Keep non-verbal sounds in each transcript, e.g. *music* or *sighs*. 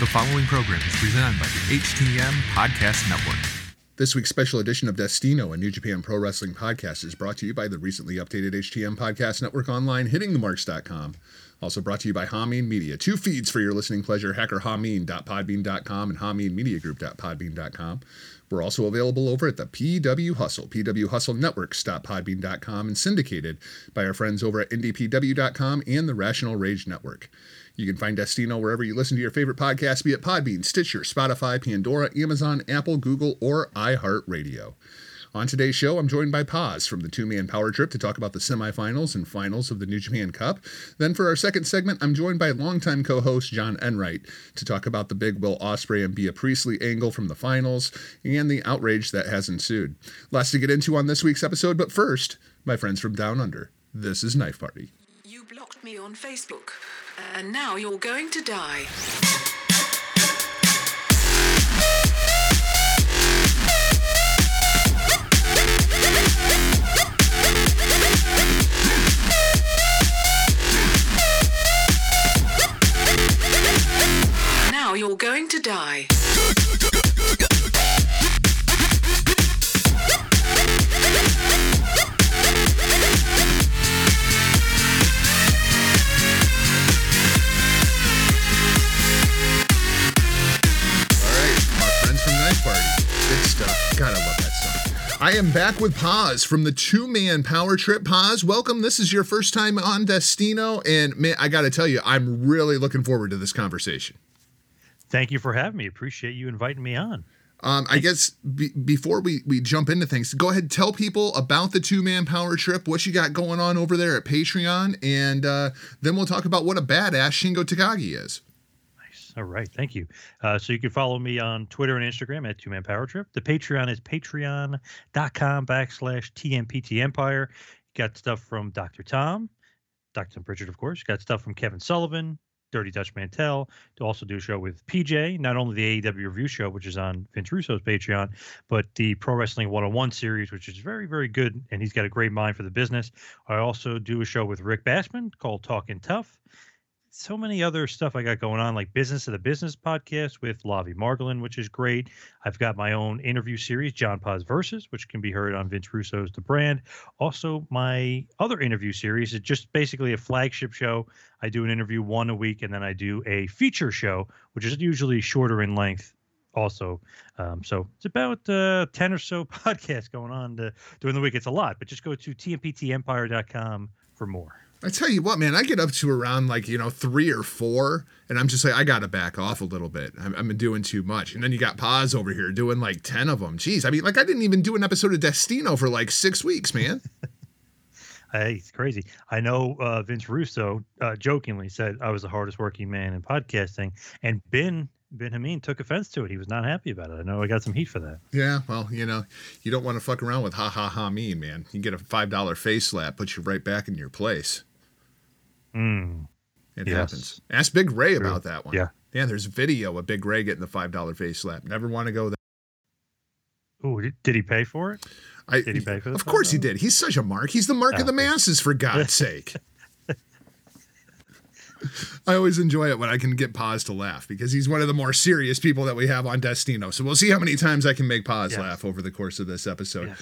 The following program is presented by the HTM Podcast Network. This week's special edition of Destino, a New Japan Pro Wrestling podcast, is brought to you by the recently updated HTM Podcast Network online, hittingthemarks.com. Also brought to you by Hamin Media. Two feeds for your listening pleasure, hackerhamin.podbean.com and haminmediagroup.podbean.com. We're also available over at the PW Hustle, pwhustlenetworks.podbean.com, and syndicated by our friends over at IndyPW.com and the Rational Rage Network. You can find Destino wherever you listen to your favorite podcast, be it Podbean, Stitcher, Spotify, Pandora, Amazon, Apple, Google, or iHeartRadio. On today's show, I'm joined by Poz from the two man power trip to talk about the semifinals and finals of the New Japan Cup. Then, for our second segment, I'm joined by longtime co host John Enright to talk about the big Will Ospreay and Bea Priestley angle from the finals and the outrage that has ensued. Lots to get into on this week's episode, but first, my friends from Down Under, this is Knife Party. You blocked me on Facebook, and now you're going to die. Now you're going to die. God, I love that song. I am back with Poz from the two man power trip. Poz, welcome. This is your first time on Destino. And man, I got to tell you, I'm really looking forward to this conversation. Thank you for having me. Appreciate you inviting me on. Um, I guess be- before we, we jump into things, go ahead and tell people about the two man power trip, what you got going on over there at Patreon, and uh, then we'll talk about what a badass Shingo Takagi is. All right. Thank you. Uh, so you can follow me on Twitter and Instagram at Two Man Power Trip. The Patreon is patreon.com backslash TMPT Empire. Got stuff from Dr. Tom, Dr. Pritchard, of course. Got stuff from Kevin Sullivan, Dirty Dutch Mantel. To also do a show with PJ, not only the AEW review show, which is on Vince Russo's Patreon, but the Pro Wrestling 101 series, which is very, very good. And he's got a great mind for the business. I also do a show with Rick Bassman called Talking Tough so many other stuff I got going on, like Business of the Business podcast with Lavi Margolin, which is great. I've got my own interview series, John Poz Versus, which can be heard on Vince Russo's The Brand. Also, my other interview series is just basically a flagship show. I do an interview one a week, and then I do a feature show, which is usually shorter in length. Also, um, so it's about uh, 10 or so *laughs* podcasts going on to, during the week. It's a lot, but just go to tmptempire.com for more. I tell you what, man, I get up to around like, you know, three or four, and I'm just like, I got to back off a little bit. I'm, I'm doing too much. And then you got Poz over here doing like 10 of them. Jeez. I mean, like, I didn't even do an episode of Destino for like six weeks, man. *laughs* Hey, it's crazy. I know uh, Vince Russo uh, jokingly said I was the hardest working man in podcasting, and Ben Bin Hamin took offense to it. He was not happy about it. I know I got some heat for that. yeah, well, you know, you don't want to fuck around with ha ha ha mean, man. You get a $5 face slap, puts you right back in your place. Mm. It Yes. happens. Ask Big Ray True. about that one. Yeah. Yeah, there's video of Big Ray getting the $5 face slap. Never want to go there. Oh, did, he pay for it? I, Did he pay for the Of course he did. He's such a mark. He's the mark of the masses, for God's *laughs* sake. I always enjoy it when I can get Poz to laugh because he's one of the more serious people that we have on Destino. So we'll see how many times I can make Poz Yes. laugh over the course of this episode. Yeah.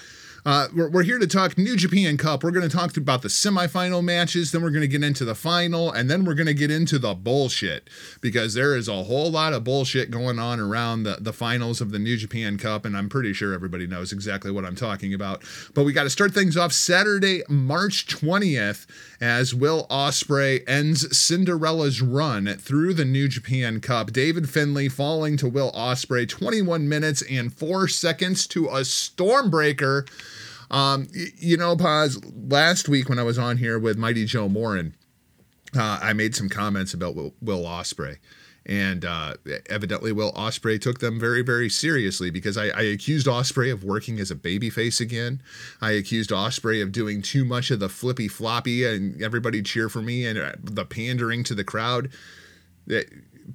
Uh, we're, we're here to talk New Japan Cup. We're going to talk about the semifinal matches, then we're going to get into the final, and then we're going to get into the bullshit because there is a whole lot of bullshit going on around the, the finals of the New Japan Cup, and I'm pretty sure everybody knows exactly what I'm talking about. But we got to start things off Saturday, March 20th, as Will Ospreay ends Cinderella's run through the New Japan Cup. David Finlay falling to Will Ospreay 21 minutes and 4 seconds to a Stormbreaker. Um, you know, Poz, last week when I was on here with Mighty Joe Morin, uh, I made some comments about Will, Ospreay. And uh, evidently, Will Ospreay took them very, very seriously because I, I accused Ospreay of working as a babyface again. I accused Ospreay of doing too much of the flippy floppy, and everybody cheer for me, and uh, the pandering to the crowd.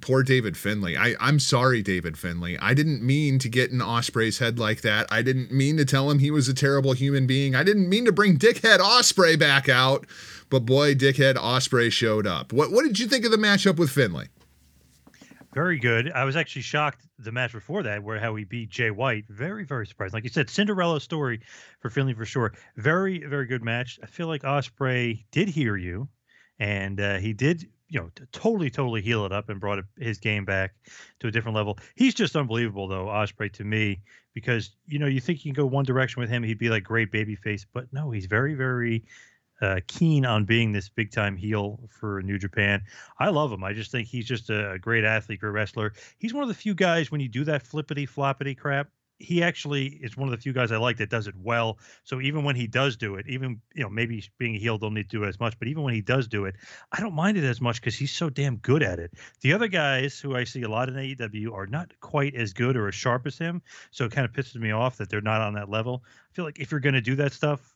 Poor David Finlay. I, I'm sorry, David Finlay. I didn't mean to get in Ospreay's head like that. I didn't mean to tell him he was a terrible human being. I didn't mean to bring Dickhead Ospreay back out. But boy, Dickhead Ospreay showed up. What what did you think of the matchup with Finlay? Very good. I was actually shocked the match before that, where how he beat Jay White. Very, very surprised. Like you said, Cinderella story for Finlay for sure. Very, very good match. I feel like Ospreay did hear you, and uh, he did, you know, totally, totally heal it up and brought his game back to a different level. He's just unbelievable, though, Ospreay to me, because you know you think you can go one direction with him, he'd be like great babyface, but no, he's very, very uh, keen on being this big time heel for New Japan. I love him. I just think he's just a great athlete, great wrestler. He's one of the few guys when you do that flippity floppity crap. He actually is one of the few guys I like that does it well. So even when he does do it, even you know maybe being a heel don't need to do it as much, but even when he does do it, I don't mind it as much because he's so damn good at it. The other guys who I see a lot in AEW are not quite as good or as sharp as him, so it kind of pisses me off that they're not on that level. I feel like if you're going to do that stuff,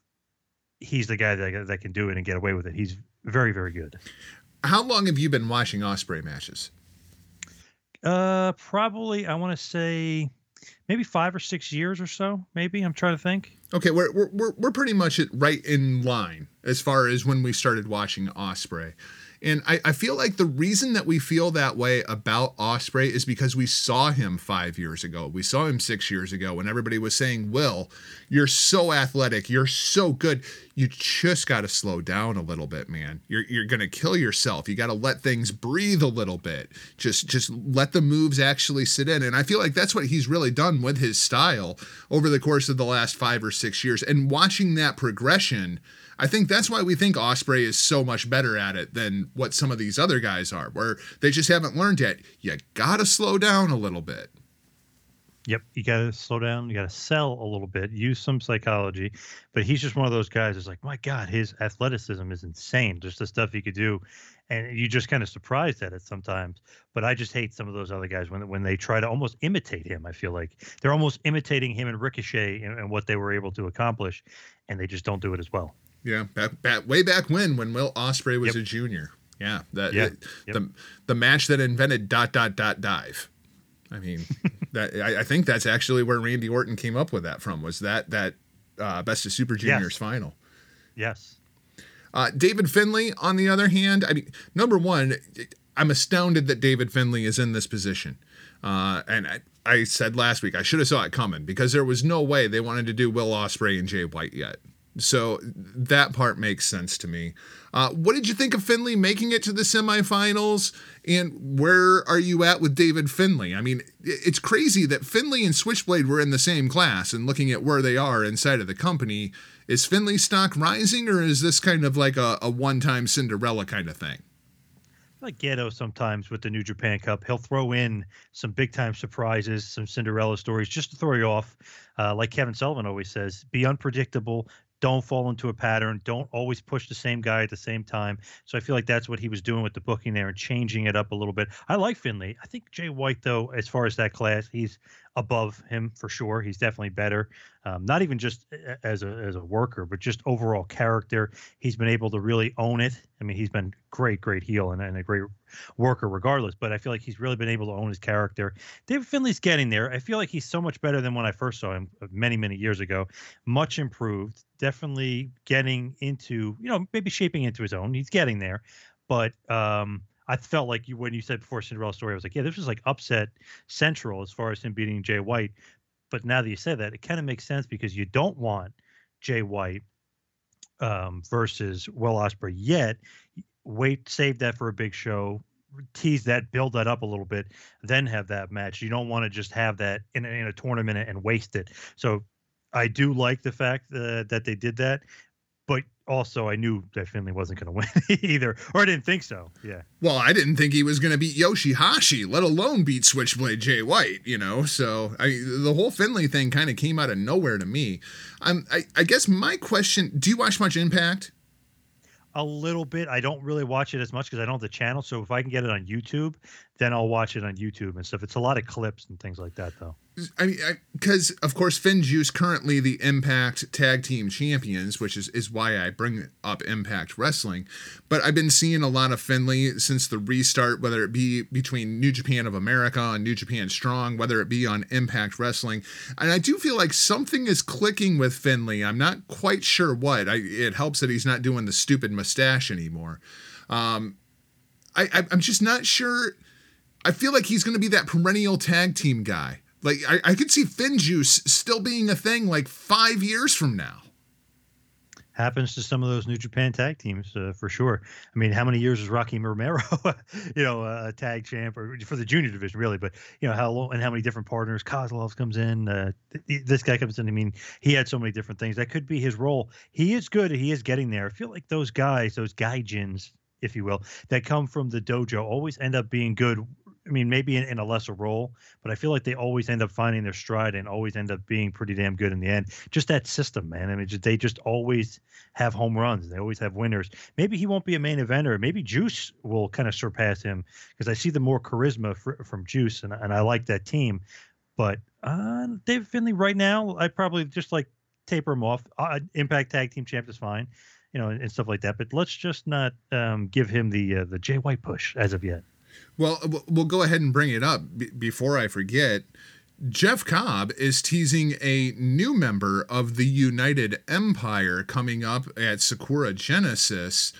he's the guy that that can do it and get away with it. He's very very good. How long have you been watching Ospreay matches? Uh, probably I want to say maybe five or six years or so. Maybe I'm trying to think. Okay, we're we're we're, pretty much right in line as far as when we started watching Ospreay. And I, I feel like the reason that we feel that way about Ospreay is because we saw him five years ago. We saw him six years ago when everybody was saying, Will, you're so athletic, you're so good. You just got to slow down a little bit, man. You're you're gonna kill yourself. You got to let things breathe a little bit. Just just let the moves actually sit in. And I feel like that's what he's really done with his style over the course of the last five or six years. And watching that progression I think that's why we think Ospreay is so much better at it than what some of these other guys are, where they just haven't learned yet. You gotta slow down a little bit. Yep, you got to slow down. You got to sell a little bit, use some psychology. But he's just one of those guys. That's like, my God, his athleticism is insane. Just the stuff he could do, and you just kind of surprised at it sometimes. But I just hate some of those other guys when when they try to almost imitate him. I feel like they're almost imitating him and Ricochet and, and what they were able to accomplish, and they just don't do it as well. Yeah, back, back way back when when Will Ospreay was yep. a junior. Yeah, that. It, yep. the the match that invented dot dot dot dive. I mean, *laughs* that I, I, think that's actually where Randy Orton came up with that from. Was that that uh, Best of Super Juniors yes. final? Yes. Uh, David Finlay, on the other hand, I mean, number one, I'm astounded that David Finlay is in this position. Uh, and I, I said last week I should have saw it coming because there was no way they wanted to do Will Ospreay and Jay White yet. So that part makes sense to me. Uh, what did you think of Finlay making it to the semifinals? And where are you at with David Finlay? I mean, it's crazy that Finlay and Switchblade were in the same class and looking at where they are inside of the company. Is Finlay stock rising or is this kind of like a, a one time Cinderella kind of thing? like Gedo sometimes with the New Japan Cup. He'll throw in some big time surprises, some Cinderella stories just to throw you off. Uh, like Kevin Sullivan always says, be unpredictable, don't fall into a pattern. Don't always push the same guy at the same time. So I feel like that's what he was doing with the booking there and changing it up a little bit. I like Finlay I think Jay White, though, as far as that class, he's above him for sure. He's definitely better. Um, not even just as a as a worker, but just overall character. He's been able to really own it. I mean, he's been great, great heel and, and a great worker regardless. But I feel like he's really been able to own his character. David Finlay's getting there. I feel like he's so much better than when I first saw him uh, many, many years ago. Much improved. Definitely getting into, you know, maybe shaping into his own. He's getting there. But um, I felt like you when you said before Cinderella story, I was like, yeah, this was like upset central as far as him beating Jay White. But now that you say that, it kind of makes sense because you don't want Jay White um, versus Will Ospreay yet. Wait, save that for a big show. Tease that, build that up a little bit, then have that match. You don't want to just have that in in a tournament and waste it. So I do like the fact uh, that they did that, but also I knew that Finlay wasn't going to win *laughs* either, or I didn't think so. Yeah. Well, I didn't think he was going to beat Yoshihashi, let alone beat Switchblade Jay White. You know, so I the whole Finlay thing kind of came out of nowhere to me. Um, I, I guess my question: Do you watch much Impact? a little bit. I don't really watch it as much because I don't have the channel. So if I can get it on YouTube, then I'll watch it on YouTube and stuff. It's a lot of clips and things like that, though. I mean, because of course, FinJuice currently the Impact Tag Team Champions, which is is why I bring up Impact Wrestling. But I've been seeing a lot of Finlay since the restart, whether it be between New Japan of America and New Japan Strong, whether it be on Impact Wrestling, and I do feel like something is clicking with Finlay. I'm not quite sure what. I, it helps that he's not doing the stupid mustache anymore. Um, I, I'm just not sure I feel like he's going to be that perennial tag team guy. Like I, I could see FinJuice still being a thing like five years from now. Happens to some of those New Japan tag teams uh, for sure. I mean, how many years is Rocky Romero, *laughs* you know, a tag champ or for the junior division, really? But you know how long and how many different partners Koslov comes in. Uh, th- this guy comes in. I mean, he had so many different things. That could be his role. He is good. He is getting there. I feel like those guys, those gaijins, if you will, that come from the dojo always end up being good I mean, maybe in, in, a lesser role, but I feel like they always end up finding their stride and always end up being pretty damn good in the end. Just that system, man. I mean, just, they just always have home runs. They always have winners. Maybe he won't be a main eventer. Maybe Juice will kind of surpass him because I see the more charisma fr- from Juice, and, and I like that team. But uh, David Finlay right now, I probably just like taper him off. Uh, Impact Tag Team Champ is fine, you know, and, and stuff like that. But let's just not um, give him the uh, the Jay White push as of yet. Well, we'll go ahead and bring it up before I forget. Jeff Cobb is teasing a new member of the United Empire coming up at Sakura Genesis.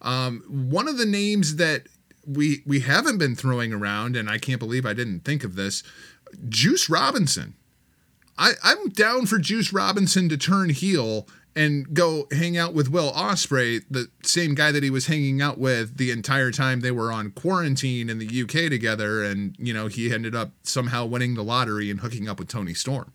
Um, one of the names that we we haven't been throwing around, and I can't believe I didn't think of this, Juice Robinson. I, I'm down for Juice Robinson to turn heel and go hang out with Will Ospreay, the same guy that he was hanging out with the entire time they were on quarantine in the UK together. And, you know, he ended up somehow winning the lottery and hooking up with Toni Storm.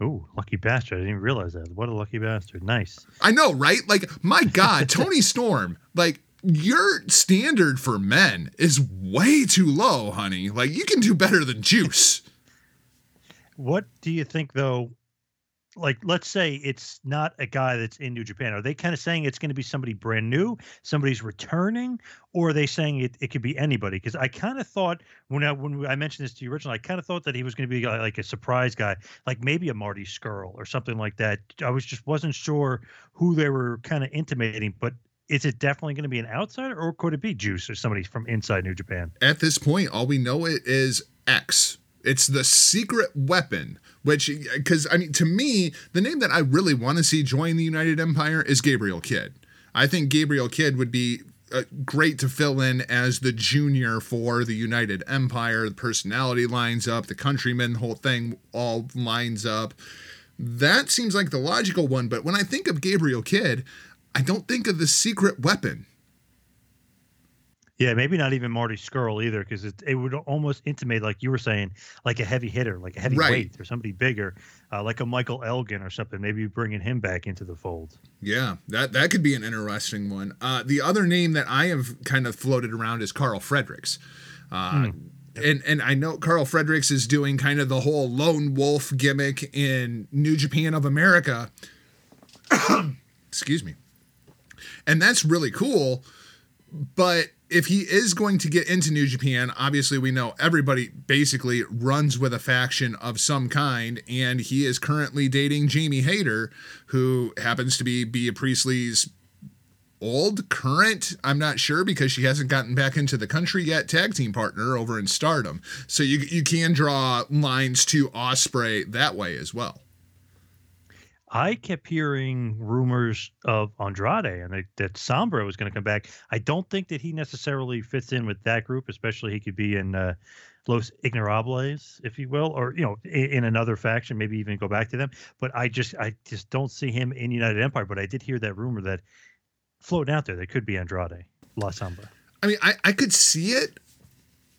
Oh, lucky bastard. I didn't even realize that. What a lucky bastard. Nice. I know, right? Like, my God, *laughs* Toni Storm, like, your standard for men is way too low, honey. Like, you can do better than Juice. What do you think, though, like let's say it's not a guy that's in New Japan. Are they kind of saying it's going to be somebody brand new, somebody's returning, or are they saying it, it could be anybody? Because I kind of thought when I when I mentioned this to you originally, I kind of thought that he was going to be like a surprise guy, like maybe a Marty Scurll or something like that. I was just wasn't sure who they were kind of intimating, but is it definitely going to be an outsider or could it be Juice or somebody from inside New Japan? At this point, all we know it is X. It's the secret weapon which, because I mean, to me, the name that I really want to see join the United Empire is Gabriel Kidd. I think Gabriel Kidd would be uh, great to fill in as the junior for the United Empire. The personality lines up, the countryman whole thing all lines up. That seems like the logical one, but when I think of Gabriel Kidd, I don't think of the secret weapon. Yeah, maybe not even Marty Scurll either, because it, it would almost intimate, like you were saying, like a heavy hitter, like a heavy right. weight or somebody bigger, uh, like a Michael Elgin or something. Maybe bringing him back into the fold. Yeah, that that could be an interesting one. Uh, the other name that I have kind of floated around is Carl Fredericks. Uh, mm. And and I know Carl Fredericks is doing kind of the whole lone wolf gimmick in New Japan of America. *coughs* Excuse me. And that's really cool, but if he is going to get into New Japan, obviously we know everybody basically runs with a faction of some kind, and he is currently dating Jamie Hayter, who happens to be Bea Priestley's old, current, I'm not sure because she hasn't gotten back into the country yet, tag team partner over in Stardom. So you you can draw lines to Ospreay that way as well. I kept hearing rumors of Andrade and that, Sombra was going to come back. I don't think that he necessarily fits in with that group, especially he could be in uh, Los Ignorables, if you will, or you know, in, in, another faction, maybe even go back to them. But I just, I just don't see him in United Empire. But I did hear that rumor that floating out there that could be Andrade, La Sombra. I mean, I, I could see it,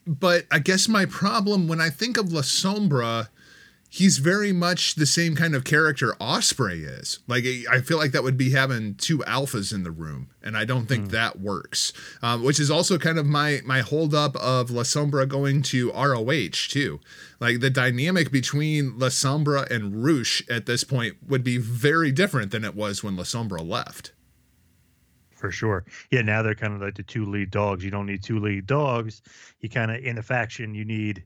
but I guess my problem when I think of La Sombra he's very much the same kind of character Ospreay is. Like I feel like that would be having two alphas in the room, and I don't think mm. that works. Um, which is also kind of my my holdup of La Sombra going to ROH too. Like the dynamic between La Sombra and Rush at this point would be very different than it was when La Sombra left. For sure. Yeah, now they're kind of like the two lead dogs. You don't need two lead dogs. You kind of in a faction you need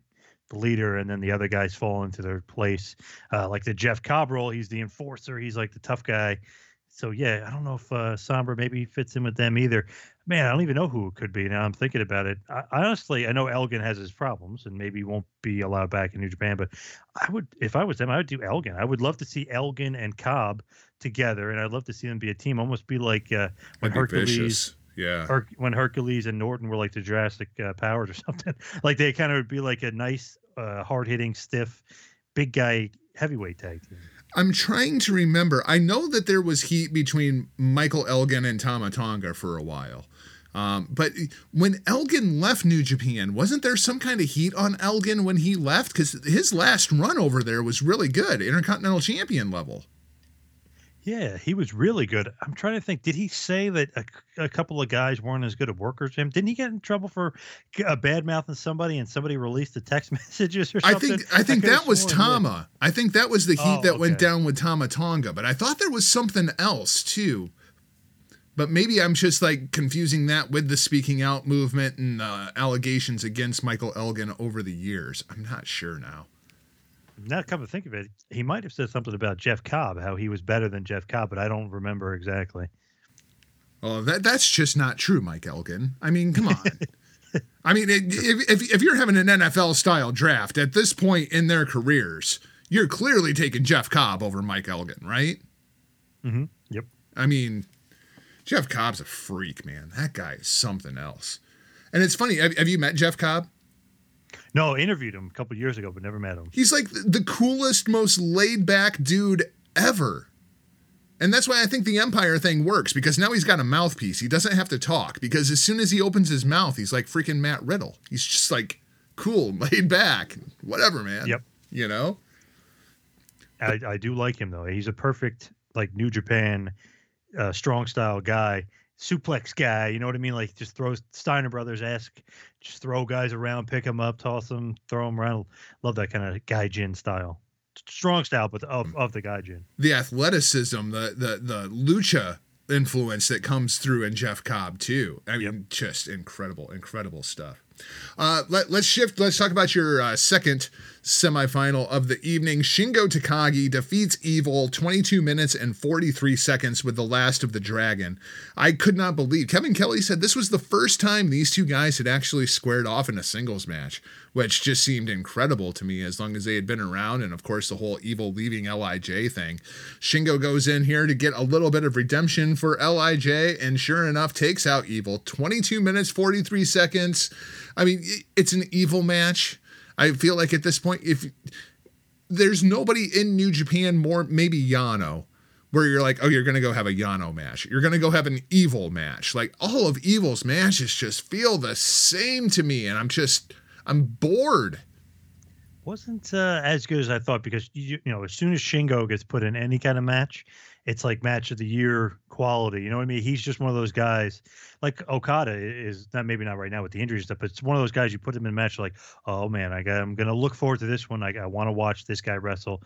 the leader, and then the other guys fall into their place. Uh, like the Jeff Cobb role, he's the enforcer. He's like the tough guy. So yeah, I don't know if uh, Sombra maybe fits in with them either. Man, I don't even know who it could be. Now I'm thinking about it. I, honestly, I know Elgin has his problems and maybe won't be allowed back in New Japan. But I would, if I was them, I would do Elgin. I would love to see Elgin and Cobb together, and I'd love to see them be a team, almost be like uh, when Hercules. Vicious Yeah. Her- when Hercules and Norton were like the Jurassic uh, Powers or *laughs* something. like they kind of would be like a nice, uh, hard hitting, stiff, big guy heavyweight tag team. I'm trying to remember. I know that there was heat between Michael Elgin and Tama Tonga for a while. Um, but when Elgin left New Japan, wasn't there some kind of heat on Elgin when he left? Because his last run over there was really good, Intercontinental Champion level. Yeah, he was really good. I'm trying to think. Did he say that a, a couple of guys weren't as good at workers as him? Didn't he get in trouble for a bad mouthing somebody and somebody released the text *laughs* messages or I think I think could've that was sworn that- Tama. I think that was the heat Oh, that went down with Tama Tonga. But I thought there was something else too. But maybe I'm just like confusing that with the speaking out movement and uh, allegations against Michael Elgin over the years. I'm not sure now. Now, come to think of it, he might have said something about Jeff Cobb, how he was better than Jeff Cobb, but I don't remember exactly. Oh, that that's just not true, Mike Elgin. I mean, come on. *laughs* I mean, it, if, if if you're having an NFL style draft at this point in their careers, you're clearly taking Jeff Cobb over Mike Elgin, right? Mm-hmm. Yep. I mean, Jeff Cobb's a freak, man. That guy is something else. And it's funny. Have, have you met Jeff Cobb? No, interviewed him a couple years ago, but never met him. He's like the coolest, most laid back dude ever. And that's why I think the Empire thing works because now he's got a mouthpiece. He doesn't have to talk because as soon as he opens his mouth, he's like freaking Matt Riddle. He's just like cool, *laughs* laid back, whatever, man. Yep. You know? I, I do like him though. He's a perfect like New Japan uh, strong style guy, suplex guy. You know what I mean? Like just throws Steiner Brothers esque, just throw guys around, pick them up, toss them, throw them around. Love that kind of guy gaijin style, strong style, but of of the gaijin. the athleticism, the the the lucha influence that comes through in Jeff Cobb too. I mean, just incredible, incredible stuff. Uh, let, let's shift. Let's talk about your uh, second semifinal of the evening. Shingo Takagi defeats Evil 22 minutes and 43 seconds with the last of the Dragon. I could not believe. Kevin Kelly said this was the first time these two guys had actually squared off in a singles match, which just seemed incredible to me as long as they had been around. And of course, the whole Evil leaving LIJ thing. Shingo goes in here to get a little bit of redemption for LIJ and sure enough takes out Evil 22 minutes 43 seconds. I mean, it's an Evil match. I feel like at this point if there's nobody in New Japan more maybe Yano where you're like, "Oh, you're to go have a Yano match. You're to go have an Evil match." Like all of Evil's matches just feel the same to me and I'm just I'm bored. Wasn't uh, as good as I thought because you, you know as soon as Shingo gets put in any kind of match, it's like match of the year quality. You know what I mean? He's just one of those guys. Like Okada is not maybe not right now with the injury stuff, but it's one of those guys you put him in a match like, oh man, I got, I'm gonna look forward to this one. I, I want to watch this guy wrestle.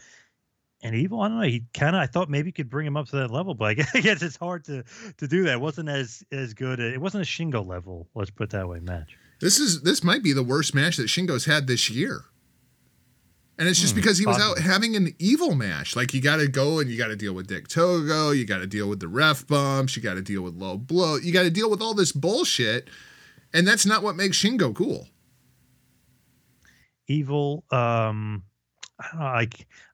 And Evil, I don't know. He kind of, I thought maybe could bring him up to that level, but I *laughs* guess, it's hard to to do that. It wasn't as as good. It wasn't a Shingo level. Let's put that way. Match. This is this might be the worst match that Shingo's had this year. And it's just Hmm, because he was out having an evil match. Like you got to go and you got to deal with Dick Togo, you got to deal with the ref bumps, you got to deal with low blow, you got to deal with all this bullshit, and that's not what makes Shingo cool. Evil. Um, I. I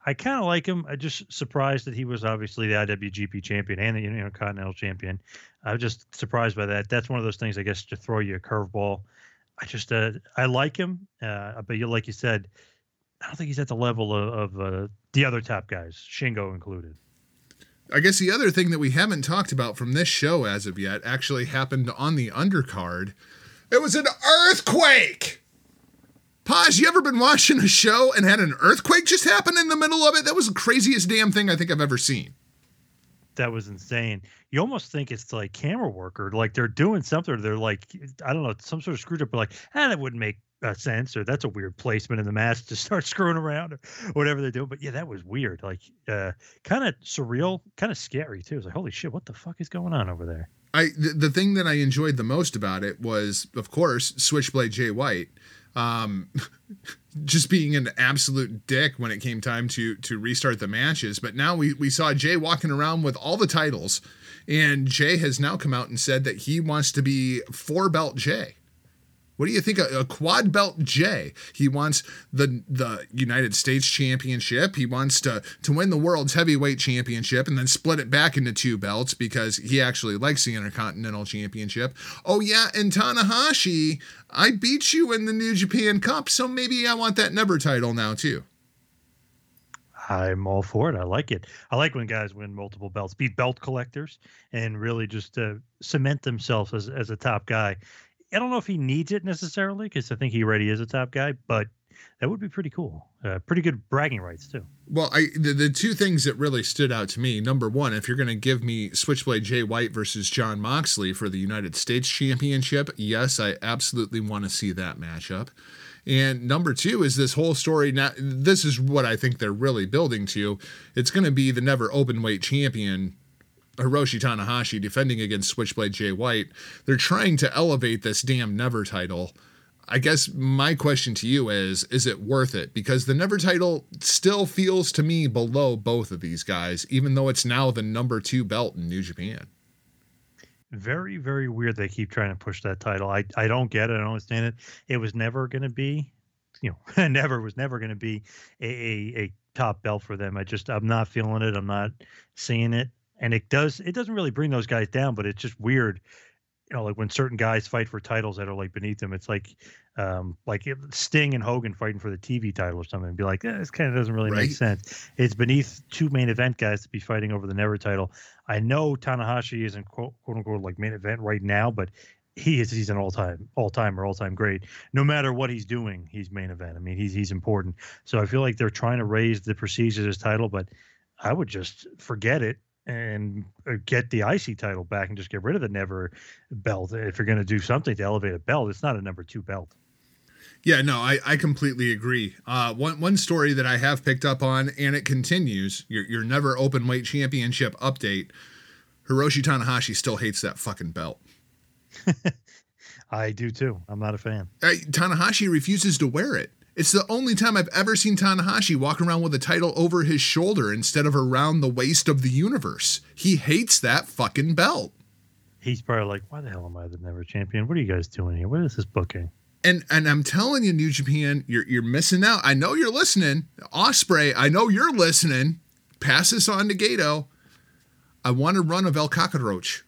I kind of like him. I just surprised that he was obviously the IWGP champion and the continental champion. I was just surprised by that. That's one of those things, I guess, to throw you a curveball. I just uh, I like him, uh, but you like you said, I don't think he's at the level of, of uh, the other top guys, Shingo included. I guess the other thing that we haven't talked about from this show as of yet actually happened on the undercard. It was an earthquake. Poz, you ever been watching a show and had an earthquake just happen in the middle of it? That was the craziest damn thing I think I've ever seen. That was insane. You almost think it's like camera work or like they're doing something. Or they're like, I don't know, some sort of screwed up. But like, ah, that wouldn't make uh, sense, or that's a weird placement in the match to *laughs* start screwing around or whatever they're doing. But yeah, that was weird. Like, uh, kind of surreal, kind of scary too. It's like, holy shit, what the fuck is going on over there? I the, the thing that I enjoyed the most about it was, of course, Switchblade Jay White, um, *laughs* just being an absolute dick when it came time to to restart the matches. But now we we saw Jay walking around with all the titles, and Jay has now come out and said that he wants to be four belt Jay. What do you think? A, a, quad belt J. He wants the the United States Championship. He wants to to win the world's heavyweight championship and then split it back into two belts because he actually likes the Intercontinental Championship. Oh yeah, and Tanahashi, I beat you in the New Japan Cup, so maybe I want that never title now too. I'm all for it. I like it. I like when guys win multiple belts, be belt collectors, and really just uh, cement themselves as, as a top guy. I don't know if he needs it necessarily because I think he already is a top guy, but that would be pretty cool. Uh, pretty good bragging rights too. Well, I the, the two things that really stood out to me. Number one, if you're going to give me Switchblade Jay White versus Jon Moxley for the United States Championship, yes, I absolutely want to see that matchup. And number two is this whole story. Now, this is what I think they're really building to. It's going to be the never open weight champion Hiroshi Tanahashi defending against Switchblade Jay White. They're trying to elevate this damn Never title. I guess my question to you is is it worth it? Because the Never title still feels to me below both of these guys, even though it's now the number two belt in New Japan. Very, very weird they keep trying to push that title. I, I don't get it. I don't understand it. It was never going to be, you know, *laughs* never was never going to be a, a, a top belt for them. I just, I'm not feeling it. I'm not seeing it and it does it doesn't really bring those guys down, but it's just weird. You know, like when certain guys fight for titles that are like beneath them, it's like um, like Sting and Hogan fighting for the TV title or something. And be like, eh, this kind of doesn't really right. make sense. It's beneath two main event guys to be fighting over the Never title. I know Tanahashi isn't quote, quote unquote like main event right now, but he is he's an all time all time or all time great. No matter what he's doing, he's main event. I mean, he's he's important. So I feel like they're trying to raise the prestige of his title, but I would just forget it and uh, get the IC title back and just get rid of the never belt. If you're going to do something to elevate a belt, it's not a number two belt. Yeah, no, I, I completely agree. Uh, one one story that I have picked up on, and it continues. Your your never open weight championship update. Hiroshi Tanahashi still hates that fucking belt. *laughs* I do too. I'm not a fan. Uh, Tanahashi refuses to wear it. It's the only time I've ever seen Tanahashi walk around with a title over his shoulder instead of around the waist of the universe. He hates that fucking belt. He's probably like, why the hell am I the never champion? What are you guys doing here? What is this booking? And and I'm telling you, New Japan, you're you're missing out. I know you're listening. Ospreay, I know you're listening. Pass this on to Gedo. I want to run of El Cockroach.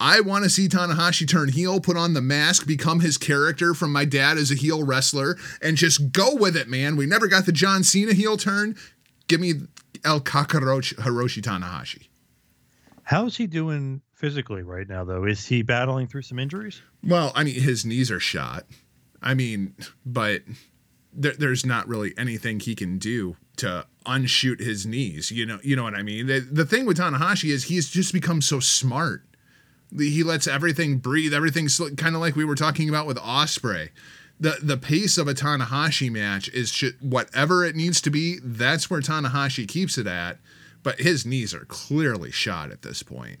I want to see Tanahashi turn heel, put on the mask, become his character from my dad as a heel wrestler, and just go with it, man. We never got the John Cena heel turn. Give me El Cockroach Hiroshi Tanahashi. How's he doing physically right now, though? Is he battling through some injuries? Well, I mean, his knees are shot. I mean, but there, there's not really anything he can do to unshoot his knees. You know, you know what I mean. The, the thing with Tanahashi is he's just become so smart he lets everything breathe. Everything's kind of like we were talking about with Ospreay. The the pace of a Tanahashi match is sh- whatever it needs to be. That's where Tanahashi keeps it at. But his knees are clearly shot at this point.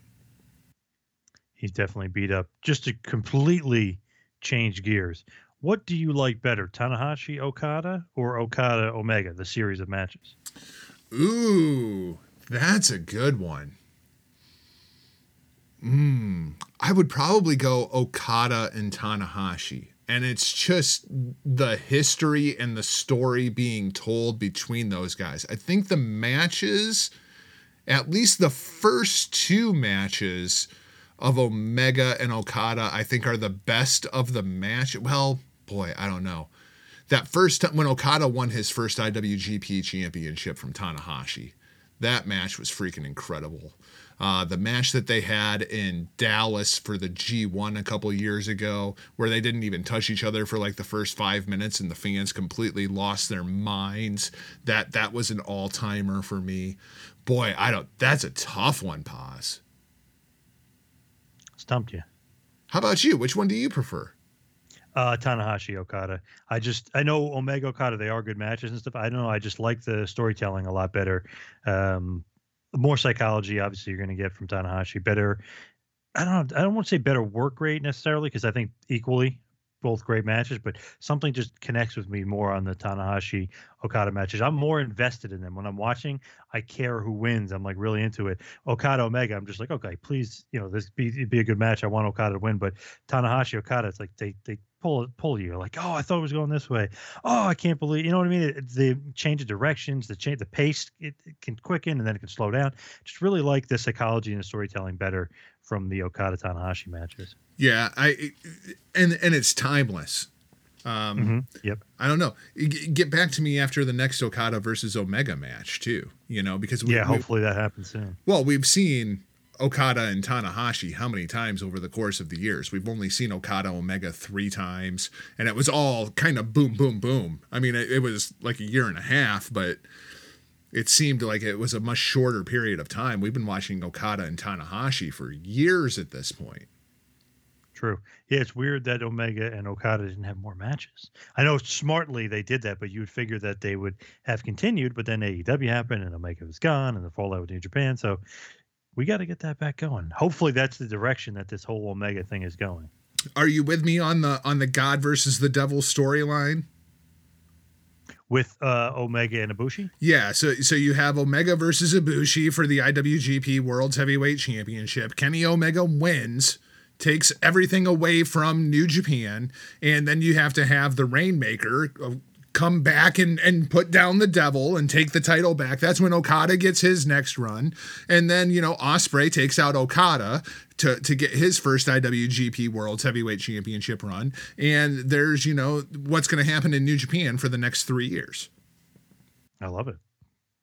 He's definitely beat up. Just to completely change gears, what do you like better, Tanahashi Okada or Okada Omega, the series of matches? Ooh, that's a good one. Mm, I would probably go Okada and Tanahashi. And it's just the history and the story being told between those guys. I think the matches, at least the first two matches of Omega and Okada, I think are the best of the match. Well, boy, I don't know. That first time when Okada won his first IWGP championship from Tanahashi, that match was freaking incredible. Uh, the match that they had in Dallas for the G1 a couple years ago, where they didn't even touch each other for like the first five minutes, and the fans completely lost their minds. That that was an all timer for me. Boy, I don't. That's a tough one. Pause. Stumped you. How about you? Which one do you prefer? Uh, Tanahashi Okada. I just I know Omega Okada. They are good matches and stuff. I don't know. I just like the storytelling a lot better. Um, more psychology, obviously, you're going to get from Tanahashi. Better, I don't, I don't want to say better work rate necessarily because I think equally both great matches, but something just connects with me more on the Tanahashi Okada matches. I'm more invested in them when I'm watching. I care who wins. I'm like really into it. Okada Omega, I'm just like, okay, please, you know, this be be a good match. I want Okada to win, but Tanahashi Okada, it's like they they pull pull you like oh I thought it was going this way oh I can't believe you know what I mean it, change of directions the change the pace it, it can quicken and then it can slow down just really like the psychology and the storytelling better from the Okada Tanahashi matches Yeah, I and and it's timeless. Um, hmm yep I don't know. Get back to me after the next Okada versus Omega match too. You know, because we, yeah we- hopefully that happens soon well, we've seen Okada and Tanahashi how many times over the course of the years? We've only seen Okada Omega three times, and it was all kind of boom, boom, boom. I mean, it, it was like a year and a half, but it seemed like it was a much shorter period of time. We've been watching Okada and Tanahashi for years at this point. True. Yeah, it's weird that Omega and Okada didn't have more matches. I know smartly they did that, but you would figure that they would have continued. But then AEW happened, and Omega was gone, and the fallout with New Japan. So we got to get that back going. Hopefully, that's the direction that this whole Omega thing is going. Are you with me on the on the God versus the Devil storyline? With uh, Omega and Ibushi, Yeah, so so you have Omega versus Ibushi for the IWGP World's Heavyweight Championship. Kenny Omega wins, takes everything away from New Japan, and then you have to have the Rainmaker uh, come back and and put down the Devil and take the title back. That's when Okada gets his next run, and then you know Ospreay takes out Okada to to get his first IWGP World's Heavyweight Championship run, and there's you know what's going to happen in New Japan for the next three years. I love it.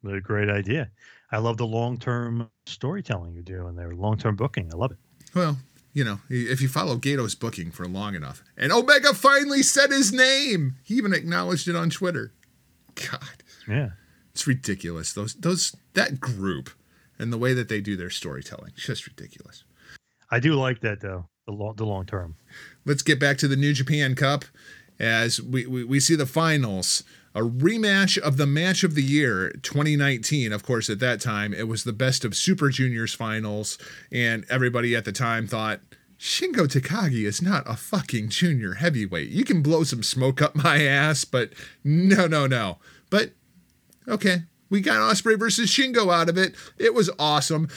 A great idea. I love the long term storytelling you're doing there, long term booking. I love it. Well, you know, if you follow Gedo's booking for long enough, and Omega finally said his name. He even acknowledged it on Twitter. God, Yeah. it's ridiculous. Those those that group and the way that they do their storytelling, just ridiculous. I do like that though. The long the long term. Let's get back to the New Japan Cup as we, we, we see the finals. A rematch of the match of the year 2019. Of course, at that time, it was the best of Super Juniors finals, and everybody at the time thought, Shingo Takagi is not a fucking junior heavyweight. You can blow some smoke up my ass, but no, no, no. But okay, we got Ospreay versus Shingo out of it. It was awesome.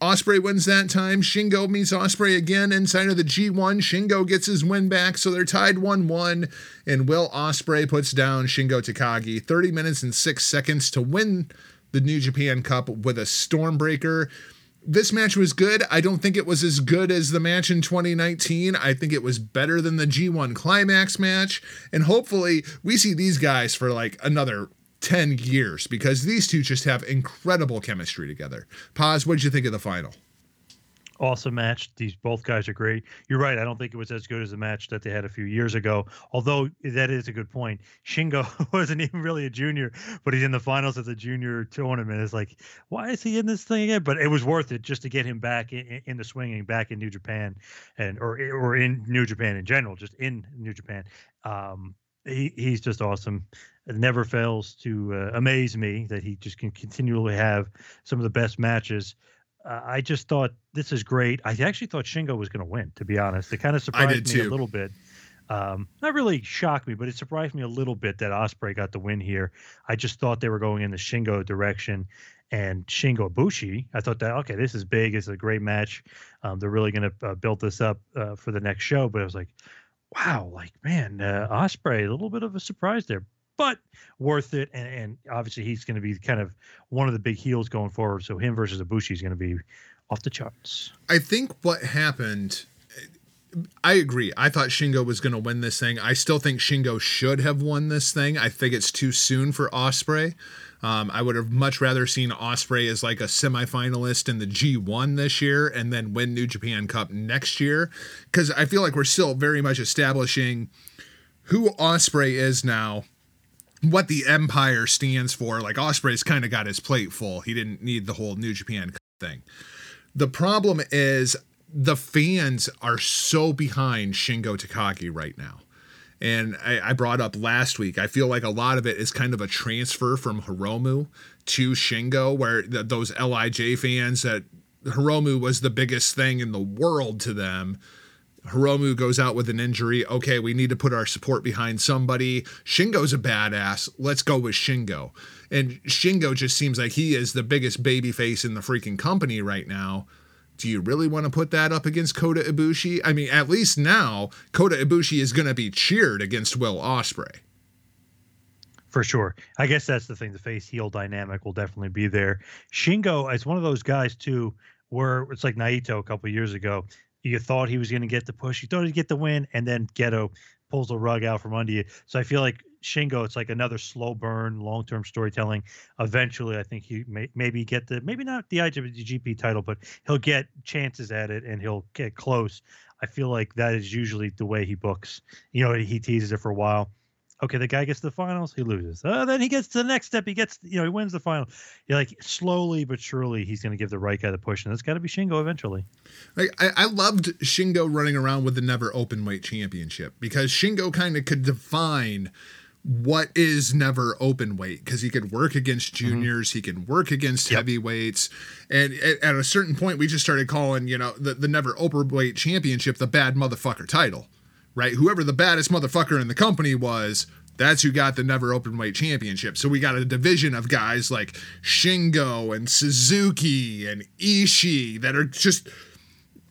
Ospreay wins that time. Shingo meets Ospreay again inside of the G1. Shingo gets his win back, so they're tied 1 1. And Will Ospreay puts down Shingo Takagi 30 minutes and 6 seconds to win the New Japan Cup with a Stormbreaker. This match was good. I don't think it was as good as the match in 2019. I think it was better than the G1 Climax match. And hopefully, we see these guys for like another 10 years because these two just have incredible chemistry together. Poz, what did you think of the final? awesome match. These both guys are great. You're right. I don't think it was as good as the match that they had a few years ago. Although that is a good point. Shingo *laughs* wasn't even really a junior, but he's in the finals of the junior tournament. It's like, why is he in this thing again? But it was worth it just to get him back in, in the swinging, back in New Japan, and or or in New Japan in general, just in New Japan. Um, he, he's just awesome. It never fails to uh, amaze me that he just can continually have some of the best matches uh, I just thought this is great. I actually thought Shingo was going to win. To be honest, it kind of surprised me a little bit. Um, not really shocked me, but it surprised me a little bit that Ospreay got the win here. I just thought they were going in the Shingo direction, and Shingo Bushi. I thought that okay, this is big. It's a great match. Um, they're really going to uh, build this up uh, for the next show. But I was like, wow, like man, uh, Ospreay, a little bit of a surprise there, but worth it. And, and obviously, he's going to be kind of one of the big heels going forward. So him versus Ibushi is going to be off the charts. I think what happened. I agree. I thought Shingo was going to win this thing. I still think Shingo should have won this thing. I think it's too soon for Ospreay. Um, I would have much rather seen Ospreay as like a semifinalist in the G1 this year and then win New Japan Cup next year because I feel like we're still very much establishing who Ospreay is now, what the Empire stands for. Like Ospreay's kind of got his plate full. He didn't need the whole New Japan thing. The problem is the fans are so behind Shingo Takagi right now. And I, I brought up last week, I feel like a lot of it is kind of a transfer from Hiromu to Shingo, where th- those LIJ fans that Hiromu was the biggest thing in the world to them. Hiromu goes out with an injury. Okay, we need to put our support behind somebody. Shingo's a badass. Let's go with Shingo. And Shingo just seems like he is the biggest baby face in the freaking company right now. Do you really want to put that up against Kota Ibushi? I mean, at least now Kota Ibushi is going to be cheered against Will Ospreay. For sure. I guess that's the thing. The face heel dynamic will definitely be there. Shingo is one of those guys too, where it's like Naito a couple years ago. You thought he was going to get the push, you thought he'd get the win, and then Gedo pulls the rug out from under you. So I feel like Shingo, it's like another slow burn, long term storytelling. Eventually, I think he may maybe get the maybe not the IWGP title, but he'll get chances at it and he'll get close. I feel like that is usually the way he books. You know, he teases it for a while okay, the guy gets to the finals, he loses. Uh, then he gets to the next step. He gets, you know, he wins the final. You're like slowly but surely, he's going to give the right guy the push, and it's got to be Shingo eventually. I, I loved Shingo running around with the never open weight championship because Shingo kind of could define what is never open weight because he could work against mm-hmm. juniors, mm-hmm. he can work against yep. heavyweights, and at, at, a certain point, we just started calling you know the, the never open weight championship the bad motherfucker title right? Whoever the baddest motherfucker in the company was, that's who got the never open weight championship. So we got a division of guys like Shingo and Suzuki and Ishii that are just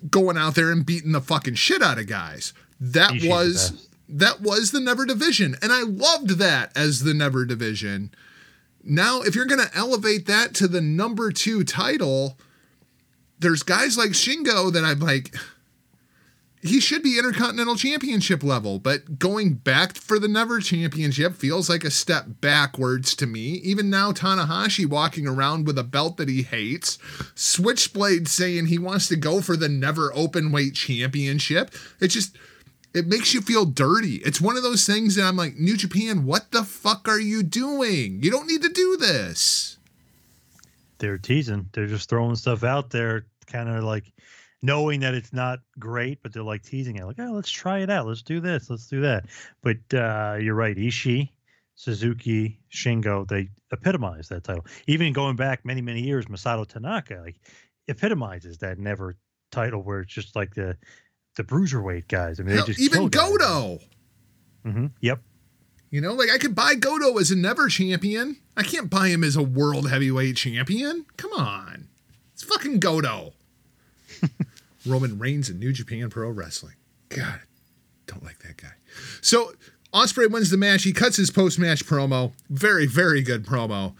going out there and beating the fucking shit out of guys. That was that was the never division and I loved that as the never division. Now, if you're going to elevate that to the number 2 title, there's guys like Shingo that I'm like he should be intercontinental championship level, but going back for the never championship feels like a step backwards to me. Even now, Tanahashi walking around with a belt that he hates, Switchblade saying he wants to go for the never open weight championship. It just it makes you feel dirty. It's one of those things that I'm like, New Japan, what the fuck are you doing? You don't need to do this. They're teasing. They're just throwing stuff out there, kind of like knowing that it's not great, but they're like teasing it, like, oh, let's try it out. Let's do this. Let's do that. But uh, you're right. Ishii, Suzuki, Shingo, they epitomize that title. Even going back many, many years, Masato Tanaka, like, epitomizes that never title where it's just like the the bruiserweight guys. I mean, Hell, they just even Goto. Mm-hmm. Yep. You know, like I could buy Goto as a never champion. I can't buy him as a world heavyweight champion. Come on. It's fucking Goto. *laughs* Roman Reigns in New Japan Pro Wrestling. God, don't like that guy. So Ospreay wins the match. He cuts his post match promo. Very, very good promo.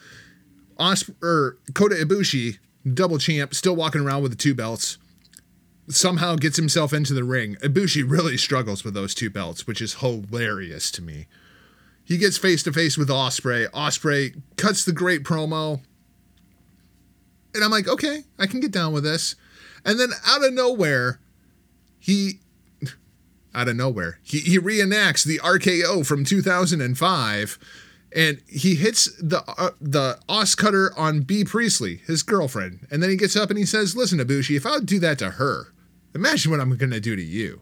Ospreay, er, Kota Ibushi, double champ, still walking around with the two belts. Somehow gets himself into the ring. Ibushi really struggles with those two belts, which is hilarious to me. He gets face to face with Ospreay. Ospreay cuts the great promo. And I'm like, okay, I can get down with this. And then out of nowhere, he *laughs* out of nowhere, he, he reenacts the RKO from 2005 and he hits the uh, the OsCutter on Bea Priestley, his girlfriend. And then he gets up and he says, "Listen, Ibushi, if I would do that to her, imagine what I'm going to do to you."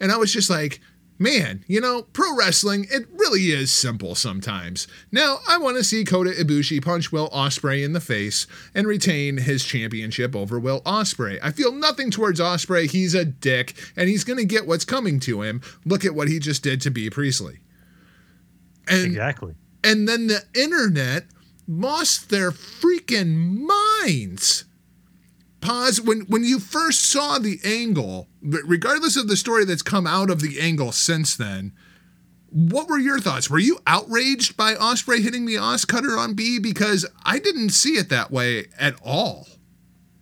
And I was just like, man, you know, pro wrestling, it really is simple sometimes. Now, I want to see Kota Ibushi punch Will Ospreay in the face and retain his championship over Will Ospreay. I feel nothing towards Ospreay. He's a dick, and he's going to get what's coming to him. Look at what he just did to Bea Priestley. And, exactly. And then the internet lost their freaking minds Poz when when you first saw the angle regardless of the story that's come out of the angle since then what were your thoughts were you outraged by Ospreay hitting the OsCutter on Bea because i didn't see it that way at all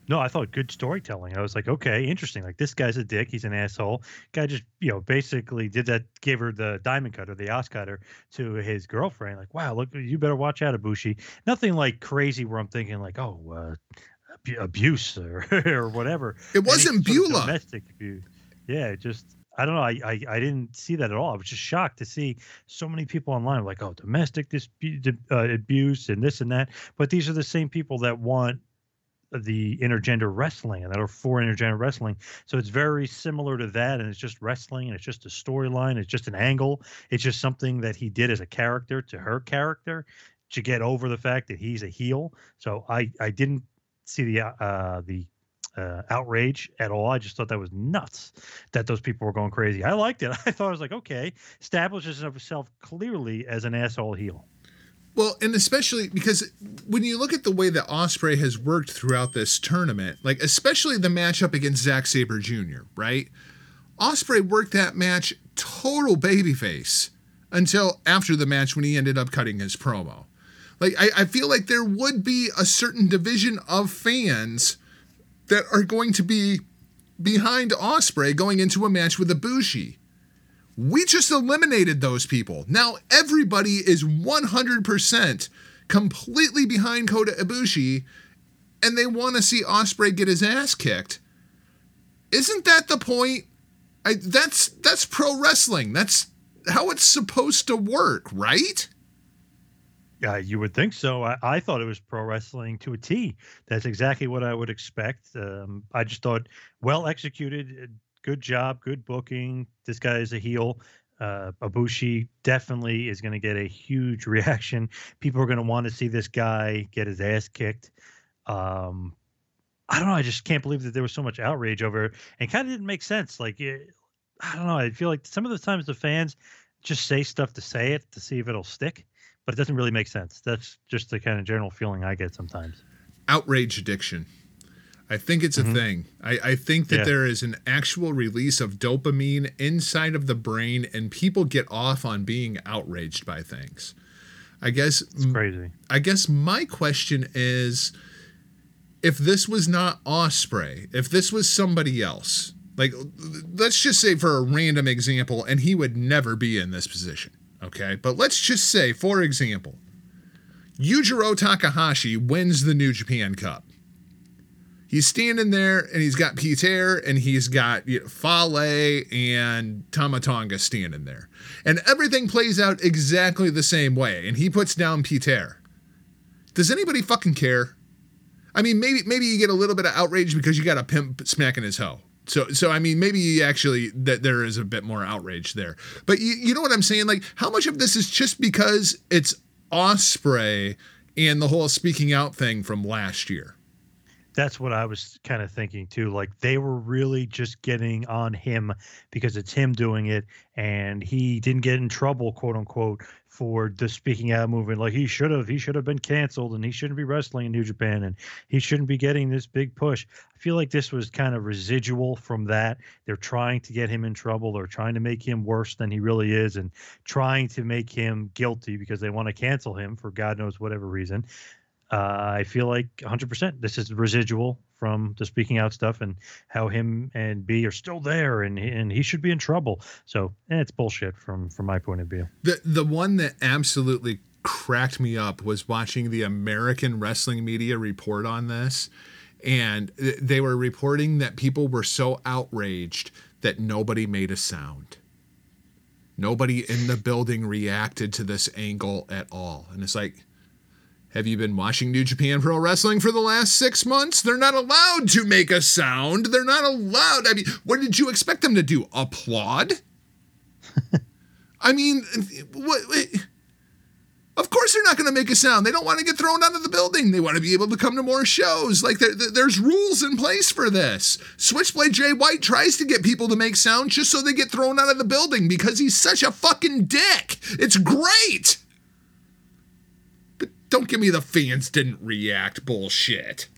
no, I thought good storytelling. I was like, okay, interesting. Like this guy's a dick. He's an asshole. Guy just, you know, basically did that, gave her the diamond cutter, the OsCutter to his girlfriend. Like, wow, look, you better watch out, Ibushi. Nothing like crazy where I'm thinking like, oh, uh, abuse or, *laughs* or whatever. It wasn't Beulah. Domestic abuse. Yeah, just I don't know. I, I, I didn't see that at all. I was just shocked to see so many people online like, oh, domestic dispute, uh, abuse and this and that. But these are the same people that want the intergender wrestling and that are for intergender wrestling. So it's very similar to that, and it's just wrestling and it's just a storyline. It's just an angle. It's just something that he did as a character to her character to get over the fact that he's a heel. So I I didn't see the uh, the uh, outrage at all. I just thought that was nuts that those people were going crazy. I liked it. *laughs* I thought I was like, okay, establishes himself clearly as an asshole heel. Well, and especially because when you look at the way that Ospreay has worked throughout this tournament, like especially the matchup against Zack Sabre Jr., right? Ospreay worked that match total babyface until after the match when he ended up cutting his promo. Like I, I feel like there would be a certain division of fans that are going to be behind Ospreay going into a match with Ibushi. We just eliminated those people. Now everybody is 100% completely behind Kota Ibushi and they want to see Ospreay get his ass kicked. Isn't that the point? I, that's that's pro wrestling. That's how it's supposed to work, right? Yeah, you would think so. I, I thought it was pro wrestling to a T. That's exactly what I would expect. Um, I just thought well executed, uh, good job, good booking. This guy is a heel. Uh, Ibushi definitely is going to get a huge *laughs* reaction. People are going to want to see this guy get his ass kicked. Um, I don't know. I just can't believe that there was so much outrage over it, and kind of didn't make sense. Like, it, I don't know. I feel like some of the times the fans just say stuff to say it to see if it'll stick but it doesn't really make sense. That's just the kind of general feeling I get sometimes. Outrage addiction. I think it's a mm-hmm. thing. I, I, think that yeah. there is an actual release of dopamine inside of the brain, and people get off on being outraged by things. I guess it's crazy. I guess my question is if this was not Ospreay, if this was somebody else, like let's just say for a random example, and he would never be in this position. Okay, but let's just say, for example, Yujiro Takahashi wins the New Japan Cup. He's standing there and he's got Pieter and he's got you know, Fale and Tama Tonga standing there. And everything plays out exactly the same way. And he puts down Pieter. Does anybody fucking care? I mean, maybe maybe you get a little bit of outrage because you got a pimp smacking his hoe. So, so I mean, maybe actually that there is a bit more outrage there. But you, you know what I'm saying? Like, how much of this is just because it's Ospreay and the whole speaking out thing from last year? That's what I was kind of thinking too. Like they were really just getting on him because it's him doing it, and he didn't get in trouble, quote unquote, for the speaking out movement. Like he should have, he should have been canceled, and he shouldn't be wrestling in New Japan, and he shouldn't be getting this big push. I feel like this was kind of residual from that. They're trying to get him in trouble. They're trying to make him worse than he really is, and trying to make him guilty because they want to cancel him for God knows whatever reason. Uh, I feel like 100% this is residual from the speaking out stuff and how him and Bea are still there and and he should be in trouble. So eh, it's bullshit from from my point of view. The the one that absolutely cracked me up was watching the American wrestling media report on this and they were reporting that people were so outraged that nobody made a sound. Nobody in the building reacted to this angle at all. And it's like have you been watching New Japan Pro Wrestling for the last six months? They're not allowed to make a sound. They're not allowed. I mean, what did you expect them to do? Applaud? *laughs* I mean, what? Of course, they're not going to make a sound. They don't want to get thrown out of the building. They want to be able to come to more shows. Like, there, there's rules in place for this. Switchblade Jay White tries to get people to make sound just so they get thrown out of the building because he's such a fucking dick. It's great don't give me the fans didn't react bullshit.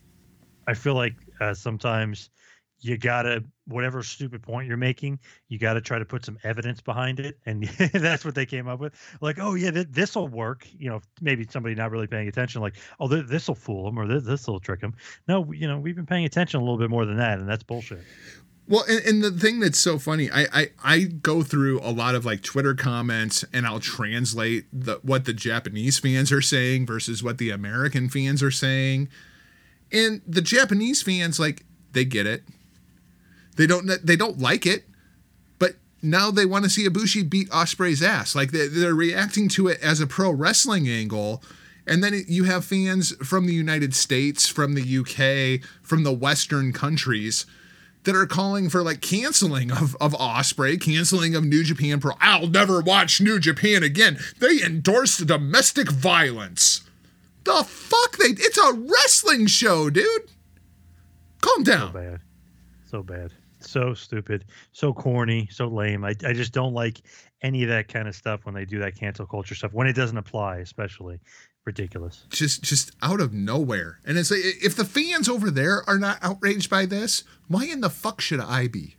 I feel like uh, sometimes you gotta whatever stupid point you're making, you gotta try to put some evidence behind it, and *laughs* that's what they came up with. Like, oh yeah, th- this will work. You know, maybe somebody not really paying attention, like, oh, th- this will fool them or th- this will trick them. No, you know, we've been paying attention a little bit more than that, and that's bullshit. Well, and, and, the thing that's so funny, I, I I go through a lot of like Twitter comments and I'll translate the what the Japanese fans are saying versus what the American fans are saying. And the Japanese fans like they get it. They don't they don't like it, but now they want to see Ibushi beat Ospreay's ass. Like they, they're reacting to it as a pro wrestling angle. And then you have fans from the United States, from the UK, from the Western countries that are calling for like canceling of, of Ospreay, canceling of New Japan Pro. I'll never watch New Japan again. They endorse domestic violence. The fuck they it's a wrestling show, dude. Calm down. So bad. So bad. so stupid, so corny, so lame. I, I just don't like any of that kind of stuff when they do that cancel culture stuff when it doesn't apply, especially ridiculous. Just just out of nowhere. And it's like if the fans over there are not outraged by this, why in the fuck should I be?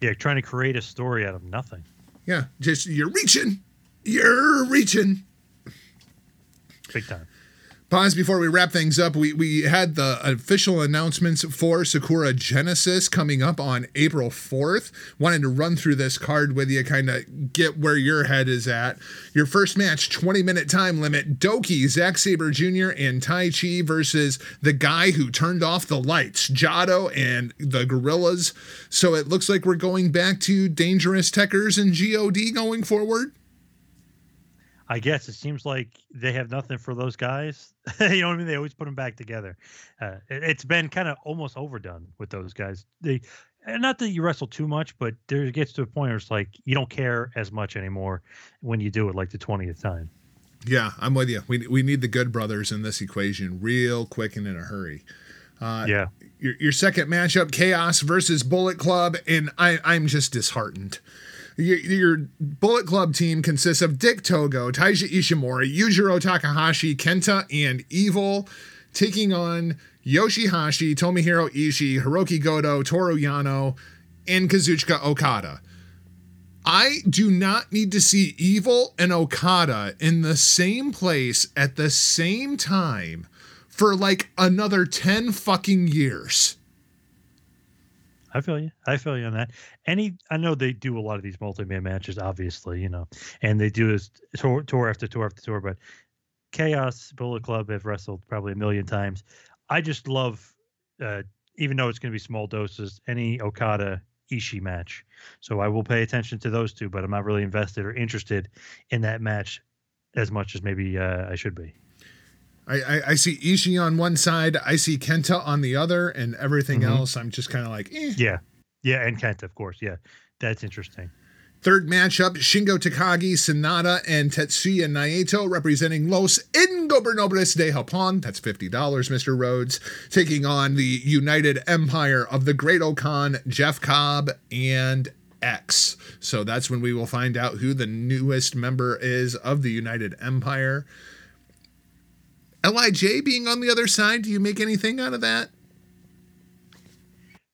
Yeah, trying to create a story out of nothing. Yeah, just you're reaching. You're reaching. Big time. Poz before we wrap things up. We we had the official announcements for Sakura Genesis coming up on April 4th. Wanted to run through this card with you, kind of get where your head is at. Your first match, 20 minute time limit. DOUKI, Zack Sabre Jr., and Taichi versus the guy who turned off the lights, Jado and the Guerrillas. So it looks like we're going back to Dangerous Tekkers and GOD going forward. I guess it seems like they have nothing for those guys. *laughs* you know what I mean? They always put them back together. Uh, it, has been kind of almost overdone with those guys. They, not that you wrestle too much, but there gets to a point where it's like you don't care as much anymore when you do it like the twentieth time. Yeah, I'm with you. We we need the good brothers in this equation real quick and in a hurry. Uh, yeah. Your, your second matchup, Chaos versus Bullet Club, and I I'm just disheartened. Your, your, Bullet Club team consists of Dick Togo, Taiji Ishimori, Yujiro Takahashi, Kenta, and Evil, taking on Yoshi-Hashi, Tomohiro Ishii, Hiroki Goto, Toru Yano, and Kazuchika Okada. I do not need to see Evil and Okada in the same place at the same time for like another 10 fucking years. I feel you. I feel you on that. Any, I know they do a lot of these multi-man matches, obviously, you know, and they do this tour, tour after tour after tour. But Chaos Bullet Club have wrestled probably a million times. I just love, uh, even though it's going to be small doses, any Okada Ishii match. So I will pay attention to those two, but I'm not really invested or interested in that match as much as maybe uh, I should be. I, I, I, see Ishii on one side, I see Kenta on the other, and everything mm-hmm. else I'm just kind of like, eh. yeah, yeah, and Kenta, of course, yeah, that's interesting. Third matchup: Shingo Takagi, Sanada, and Tetsuya Naito representing Los Ingobernables de Japón. That's fifty dollars, Mr. Rhodes, taking on the United Empire of the Great-O-Khan, Jeff Cobb, and X. So that's when we will find out who the newest member is of the United Empire. Lij being on the other side, do you make anything out of that?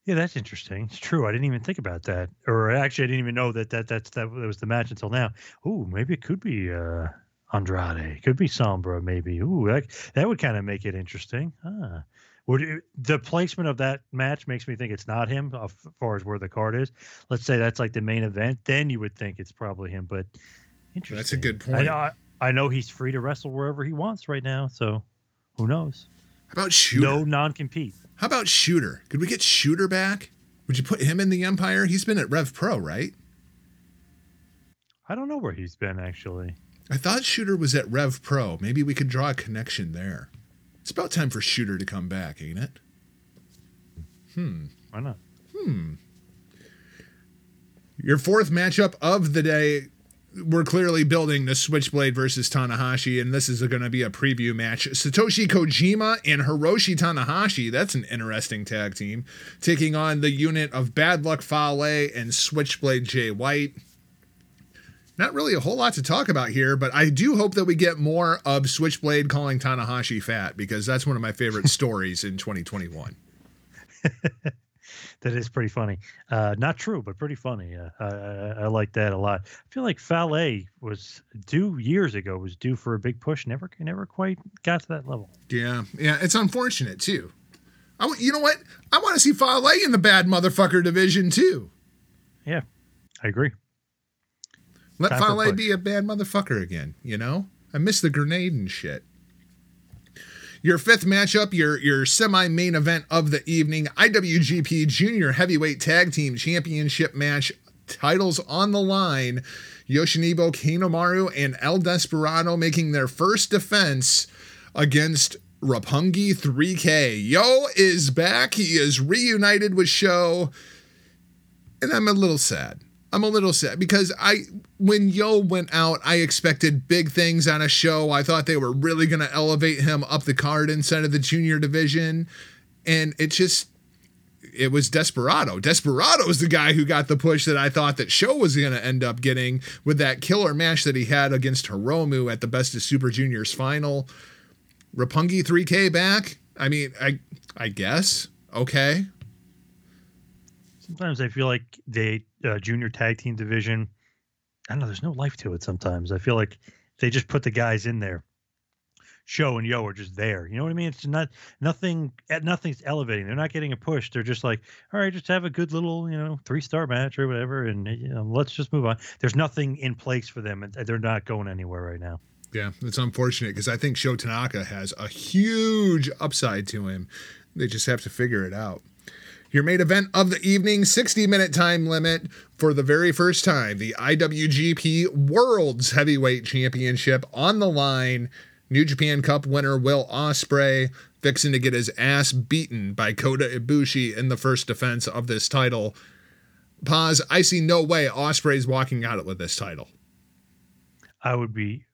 Yeah, that's interesting. It's true. I didn't even think about that, or actually, I didn't even know that that that's that was the match until now. Ooh, maybe it could be uh, Andrade. It could be Sombra. Maybe. Ooh, that that would kind of make it interesting. Huh. Would it, the placement of that match makes me think it's not him as far as where the card is. Let's say that's like the main event, then you would think it's probably him. But interesting. That's a good point. I, I know he's free to wrestle wherever he wants right now, so who knows? How about Shota? No non compete. How about Shota? Could we get Shota back? Would you put him in the Empire? He's been at Rev Pro, right? I don't know where he's been actually. I thought Shota was at Rev Pro. Maybe we could draw a connection there. It's about time for Shota to come back, ain't it? Hmm. Why not? Hmm. Your fourth matchup of the day we're clearly building the Switchblade versus Tanahashi, and this is going to be a preview match. Satoshi Kojima and Hiroshi Tanahashi, that's an interesting tag team, taking on the unit of Bad Luck Fale and Switchblade Jay White. Not really a whole lot to talk about here, but I do hope that we get more of Switchblade calling Tanahashi fat because that's one of my favorite *laughs* stories in 2021. *laughs* that is pretty funny. Uh, not true, but pretty funny. Uh, I, I, like that a lot. I feel like Fale was due years ago, was due for a big push. Never, never quite got to that level. Yeah, yeah, it's unfortunate too. I, you know what? I want to see Fale in the bad motherfucker division too. Yeah, I agree. Let Fale be a bad motherfucker again. You know, I miss the grenade and shit. Your fifth matchup, your your semi-main event of the evening, IWGP Junior Heavyweight Tag Team Championship match, titles on the line. Yoshinobu Kanemaru and El Desperado making their first defense against Roppongi 3K. Yo is back. He is reunited with Sho. And I'm a little sad. I'm a little sad because I when Yo went out, I expected big things on a show. I thought they were really going to elevate him up the card inside of the junior division, and it just it was Desperado. Desperado is the guy who got the push that I thought that Sho was going to end up getting with that killer match that he had against Hiromu at the Best of Super Juniors final. Roppongi 3K back. I mean, I I guess okay. Sometimes I feel like the uh, junior tag team division. I don't know. There's no life to it. Sometimes I feel like they just put the guys in there. Sho and Yo are just there. You know what I mean? It's not nothing. eh, Nothing's elevating. They're not getting a push. They're just like, all right, just have a good little, you know, three star match or whatever, and you know, let's just move on. There's nothing in place for them, and they're not going anywhere right now. Yeah, it's unfortunate because I think Sho Tanaka has a huge upside to him. They just have to figure it out. Your main event of the evening, 60 minute time limit for the very first time. The IWGP World's Heavyweight Championship on the line. New Japan Cup winner Will Ospreay fixing to get his ass beaten by Kota Ibushi in the first defense of this title. Poz. I see no way Ospreay's walking out with this title. I would be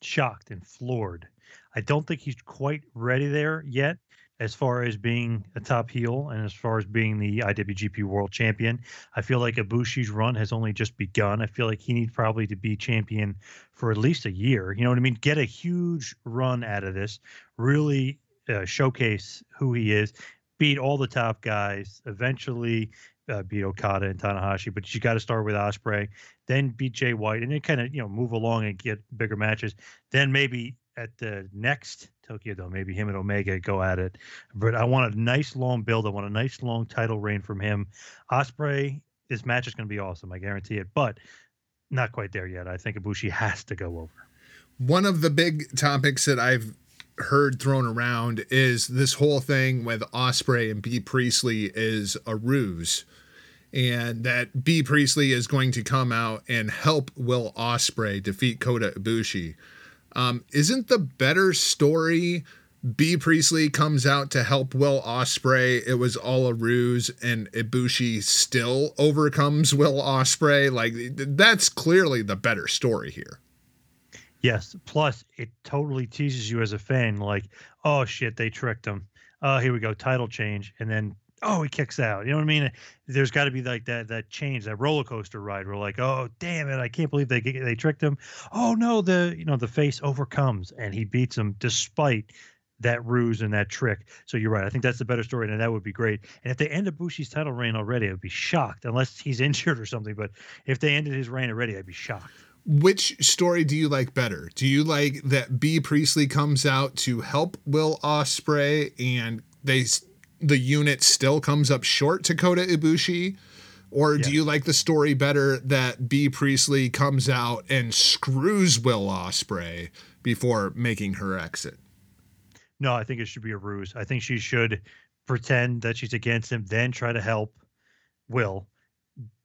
shocked and floored. I don't think he's quite ready there yet as far as being a top heel and as far as being the IWGP World Champion. I feel like Ibushi's run has only just begun. I feel like he needs probably to be champion for at least a year. You know what I mean? Get a huge run out of this, really uh, showcase who he is, beat all the top guys, eventually uh, beat Okada and Tanahashi, but you got to start with Ospreay, then beat Jay White, and then kind of you know move along and get bigger matches. Then maybe at the next Tokyo Dome, maybe him and Omega go at it. But I want a nice long build. I want a nice long title reign from him. Ospreay, this match is going to be awesome. I guarantee it. But not quite there yet. I think Ibushi has to go over. One of the big topics that I've heard thrown around is this whole thing with Ospreay and Bea Priestley is a ruse. And that Bea Priestley is going to come out and help Will Ospreay defeat Kota Ibushi. Um, isn't the better story Bea Priestley comes out to help Will Ospreay? It was all a ruse, and Ibushi still overcomes Will Ospreay. Like that's clearly the better story here. Yes. Plus, it totally teases you as a fan, like, oh shit, they tricked him. Oh, here we go, title change, and then oh, he kicks out. You know what I mean? There's got to be like that that change, that roller coaster ride. Where like, oh damn it, I can't believe they they tricked him. Oh no, the you know the face overcomes and he beats him despite that ruse and that trick. So you're right. I think that's the better story, and that would be great. And if they end Bushi's title reign already, I'd be shocked, unless he's injured or something. But if they ended his reign already, I'd be shocked. Which story do you like better? Do you like that Bea Priestley comes out to help Will Ospreay and they the unit still comes up short to Kota Ibushi? Or do you like the story better that Bea Priestley comes out and screws Will Ospreay before making her exit? No, I think it should be a ruse. I think she should pretend that she's against him, then try to help Will.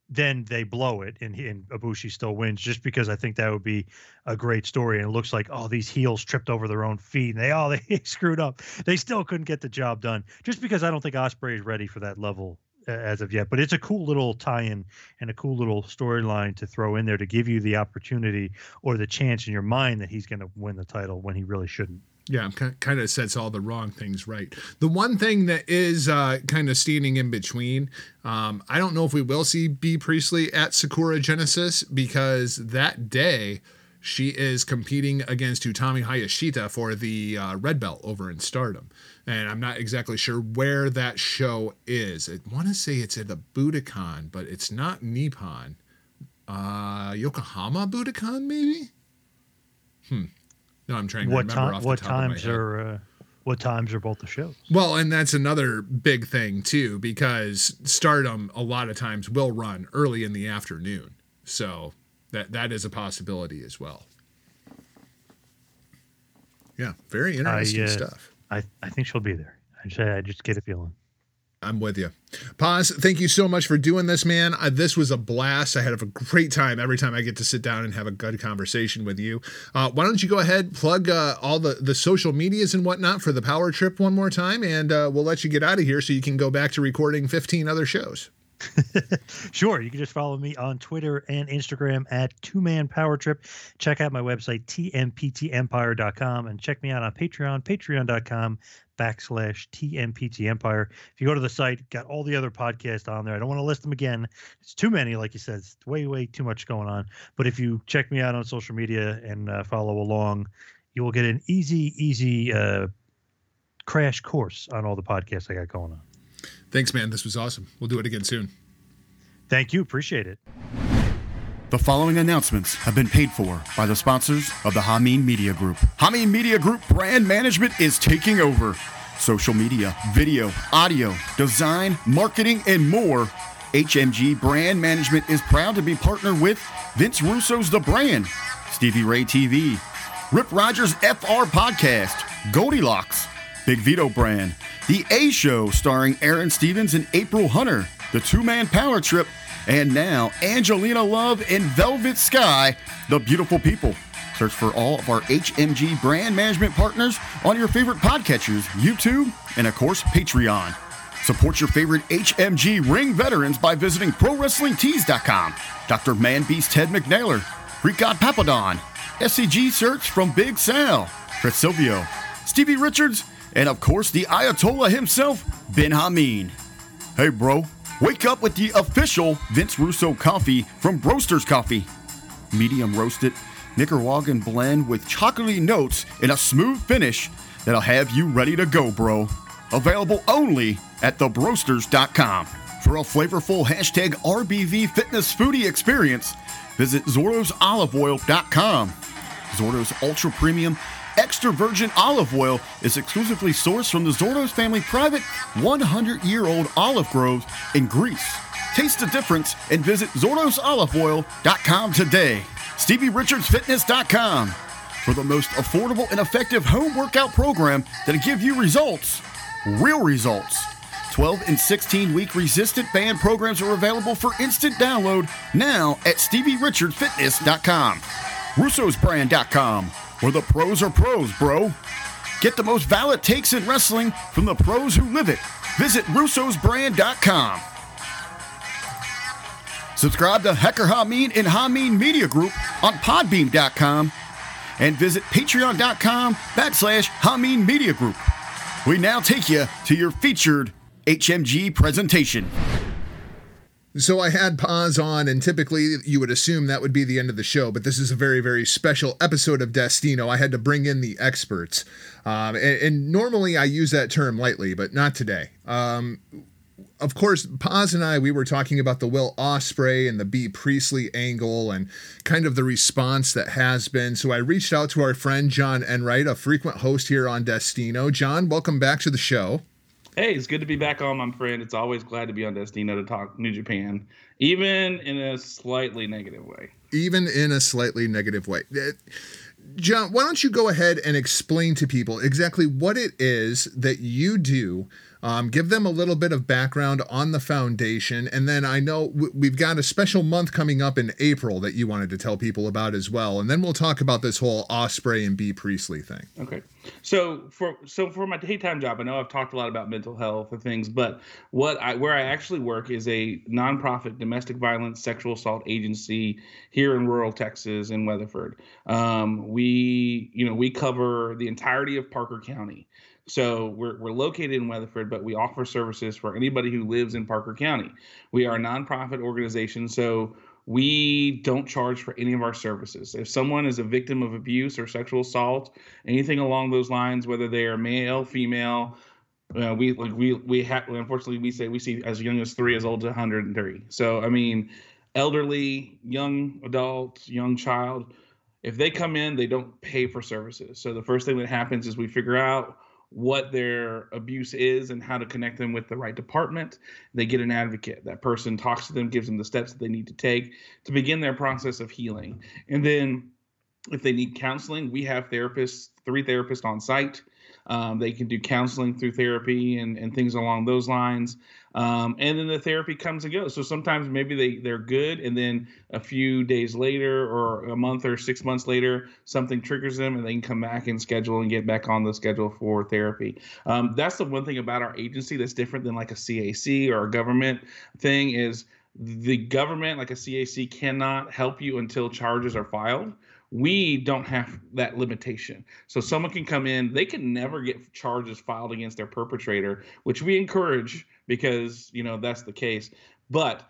Then they blow it, and, and Ibushi still wins. Just because I think that would be a great story, and it looks like oh these heels tripped over their own feet, and they all *laughs* they screwed up. They still couldn't get the job done. Just because I don't think Ospreay is ready for that level uh, as of yet. But it's a cool little tie-in and a cool little storyline to throw in there to give you the opportunity or the chance in your mind that he's going to win the title when he really shouldn't. Yeah, kind of sets all the wrong things right. The one thing that is uh, kind of standing in between, um, I don't know if we will see Bea Priestley at Sakura Genesis because that day she is competing against Utami Hayashishita for the uh, red belt over in Stardom. And I'm not exactly sure where that show is. I want to say it's at the Budokan, but it's not Nippon. Uh, Yokohama Budokan, maybe? Hmm. No, I'm trying to what remember time? off the What top of my times are? Uh, what times are both the shows? Well, and that's another big thing too, because Stardom a lot of times will run early in the afternoon, so that that is a possibility as well. Yeah, very interesting uh, stuff. I I think she'll be there. I just I just get a feeling. I'm with you. Poz, thank you so much for doing this, man. Uh, this was a blast. I had a great time every time I get to sit down and have a good conversation with you. Uh, why don't you go ahead, plug uh, all the, the social medias and whatnot for the power trip one more time, and uh, we'll let you get out of here so you can go back to recording 15 other shows. *laughs* Sure, you can just follow me on Twitter and Instagram at Two Man Power Trip. Check out my website tmptempire.com and check me out on Patreon, patreon.com backslash TMPT Empire. If you go to the site, got all the other podcasts on there. I don't want to list them again. It's too many, like you said. It's way, way too much going on. But if you check me out on social media and uh, follow along, you will get an easy, easy uh, crash course on all the podcasts I got going on. Thanks, man. This was awesome. We'll do it again soon. Thank you. Appreciate it. The following announcements have been paid for by the sponsors of the Hamin Media Group. Hamin Media Group brand management is taking over. Social media, video, audio, design, marketing, and more. HMG Brand Management is proud to be partnered with Vince Russo's The Brand, Stevie Ray TV, Rip Rogers FR Podcast, Goldilocks, Big Vito Brand, The A Show starring Aaron Stevens and April Hunter, The Two Man Power Trip, and now Angelina Love and Velvet Sky, The Beautiful People. Search for all of our HMG brand management partners on your favorite podcatchers, YouTube, and of course, Patreon. Support your favorite HMG ring veterans by visiting ProWrestlingTees.com. Dr. Man Beast Ted McNaylor, Greek God Papadon, SCG Search from Big Sal, Chris Silvio, Stevie Richards, and of course the Ayatollah himself, Bin Hamin. Hey, bro, wake up with the official Vince Russo coffee from Broasters Coffee. Medium roasted, Nicaraguan blend with chocolatey notes and a smooth finish that'll have you ready to go, bro. Available only at thebroasters.com. For a flavorful hashtag RBV fitness foodie experience, visit ZordosOliveOil.com. Zordo's Ultra Premium Extra Virgin Olive Oil is exclusively sourced from the Zordos family private 100 year old olive groves in Greece. Taste the difference and visit ZordosOliveOil.com today. StevieRichardsFitness.com for the most affordable and effective home workout program that'll give you results, real results. 12 and 16 week resistant band programs are available for instant download now at StevieRichardsFitness.com. Russo'sBrand.com, where the pros are pros, bro. Get the most valid takes in wrestling from the pros who live it. Visit Russo'sBrand.com. Subscribe to Hacker Hamin and Hamin Media Group on Podbean.com and visit Patreon.com backslash Hamin Media Group. We now take you to your featured HMG presentation. So I had Poz on, and typically you would assume that would be the end of the show, but this is a very, very special episode of Destino. I had to bring in the experts. Um, and, and, normally I use that term lightly, but not today. Um, of course, Poz and I, we were talking about the Will Ospreay and the Bea Priestley angle and kind of the response that has been. So I reached out to our friend John Enright, a frequent host here on Destino. John, welcome back to the show. Hey, it's good to be back on, my friend. It's always glad to be on Destino to talk New Japan, even in a slightly negative way. Even in a slightly negative way. Uh, John, why don't you go ahead and explain to people exactly what it is that you do um, give them a little bit of background on the foundation. And then I know we've got a special month coming up in April that you wanted to tell people about as well. And then we'll talk about this whole Ospreay and Bea Priestley thing. Okay. So for so for my daytime job, I know I've talked a lot about mental health and things, but what I where I actually work is a nonprofit domestic violence sexual assault agency here in rural Texas in Weatherford. Um, we you know we cover the entirety of Parker County. So we're, we're located in Weatherford, but we offer services for anybody who lives in Parker County. We are a nonprofit organization, so we don't charge for any of our services. If someone is a victim of abuse or sexual assault, anything along those lines, whether they are male, female, uh, we like we we have unfortunately we say we see as young as three as old as 103. So I mean, elderly, young adult, young child, if they come in, they don't pay for services. So the first thing that happens is we figure out what their abuse is and how to connect them with the right department. They get an advocate. That person talks to them, gives them the steps that they need to take to begin their process of healing. And then if they need counseling, we have therapists, three therapists on site um, they can do counseling through therapy and, and things along those lines. Um, and then the therapy comes and goes. So sometimes maybe they, they're good, and then a few days later, or a month or six months later, something triggers them, and they can come back and schedule and get back on the schedule for therapy. Um, that's the one thing about our agency that's different than like a CAC or a government thing is the government, like a CAC, cannot help you until charges are filed we don't have that limitation. So someone can come in, they can never get charges filed against their perpetrator, which we encourage because you know that's the case. But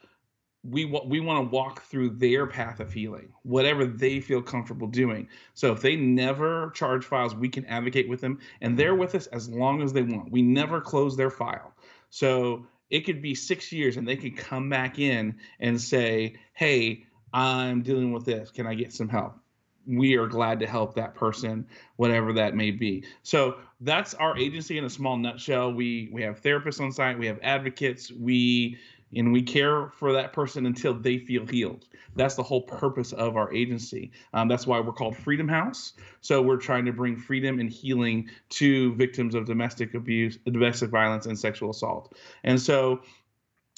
we we want to walk through their path of healing, whatever they feel comfortable doing. So if they never charge files, we can advocate with them, and they're with us as long as they want. We never close their file. So it could be six years, and they could come back in and say, "Hey, I'm dealing with this. Can I get some help?" We are glad to help that person whatever that may be so that's our agency in a small nutshell we we have therapists on site we have advocates we and we care for that person until they feel healed. That's the whole purpose of our agency. Um, that's why we're called Freedom House. So we're trying to bring freedom and healing to victims of domestic abuse, domestic violence, and sexual assault. And so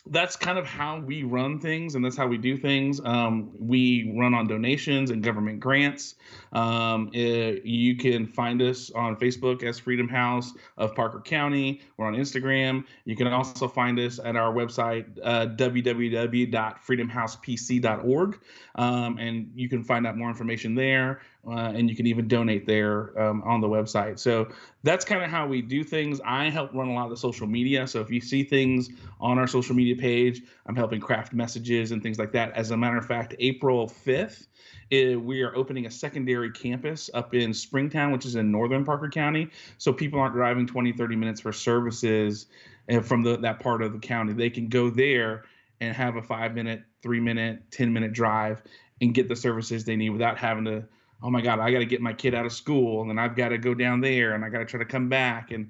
that's kind of how we run things and that's how we do things. Um, we run on donations and government grants. Um, it, you can find us on Facebook as Freedom House of Parker County. We're on Instagram. You can also find us at our website, uh, www.freedomhousepc.org. Um, and you can find out more information there uh, and you can even donate there um, on the website. So that's kind of how we do things. I help run a lot of the social media. So if you see things on our social media page, I'm helping craft messages and things like that. As a matter of fact, April 5th, it, we are opening a secondary campus up in Springtown, which is in northern Parker County. So people aren't driving 20, 30 minutes for services uh, from the, that part of the county. They can go there and have a five minute, three minute, 10 minute drive and get the services they need without having to oh my god i got to get my kid out of school and then i've got to go down there and i got to try to come back and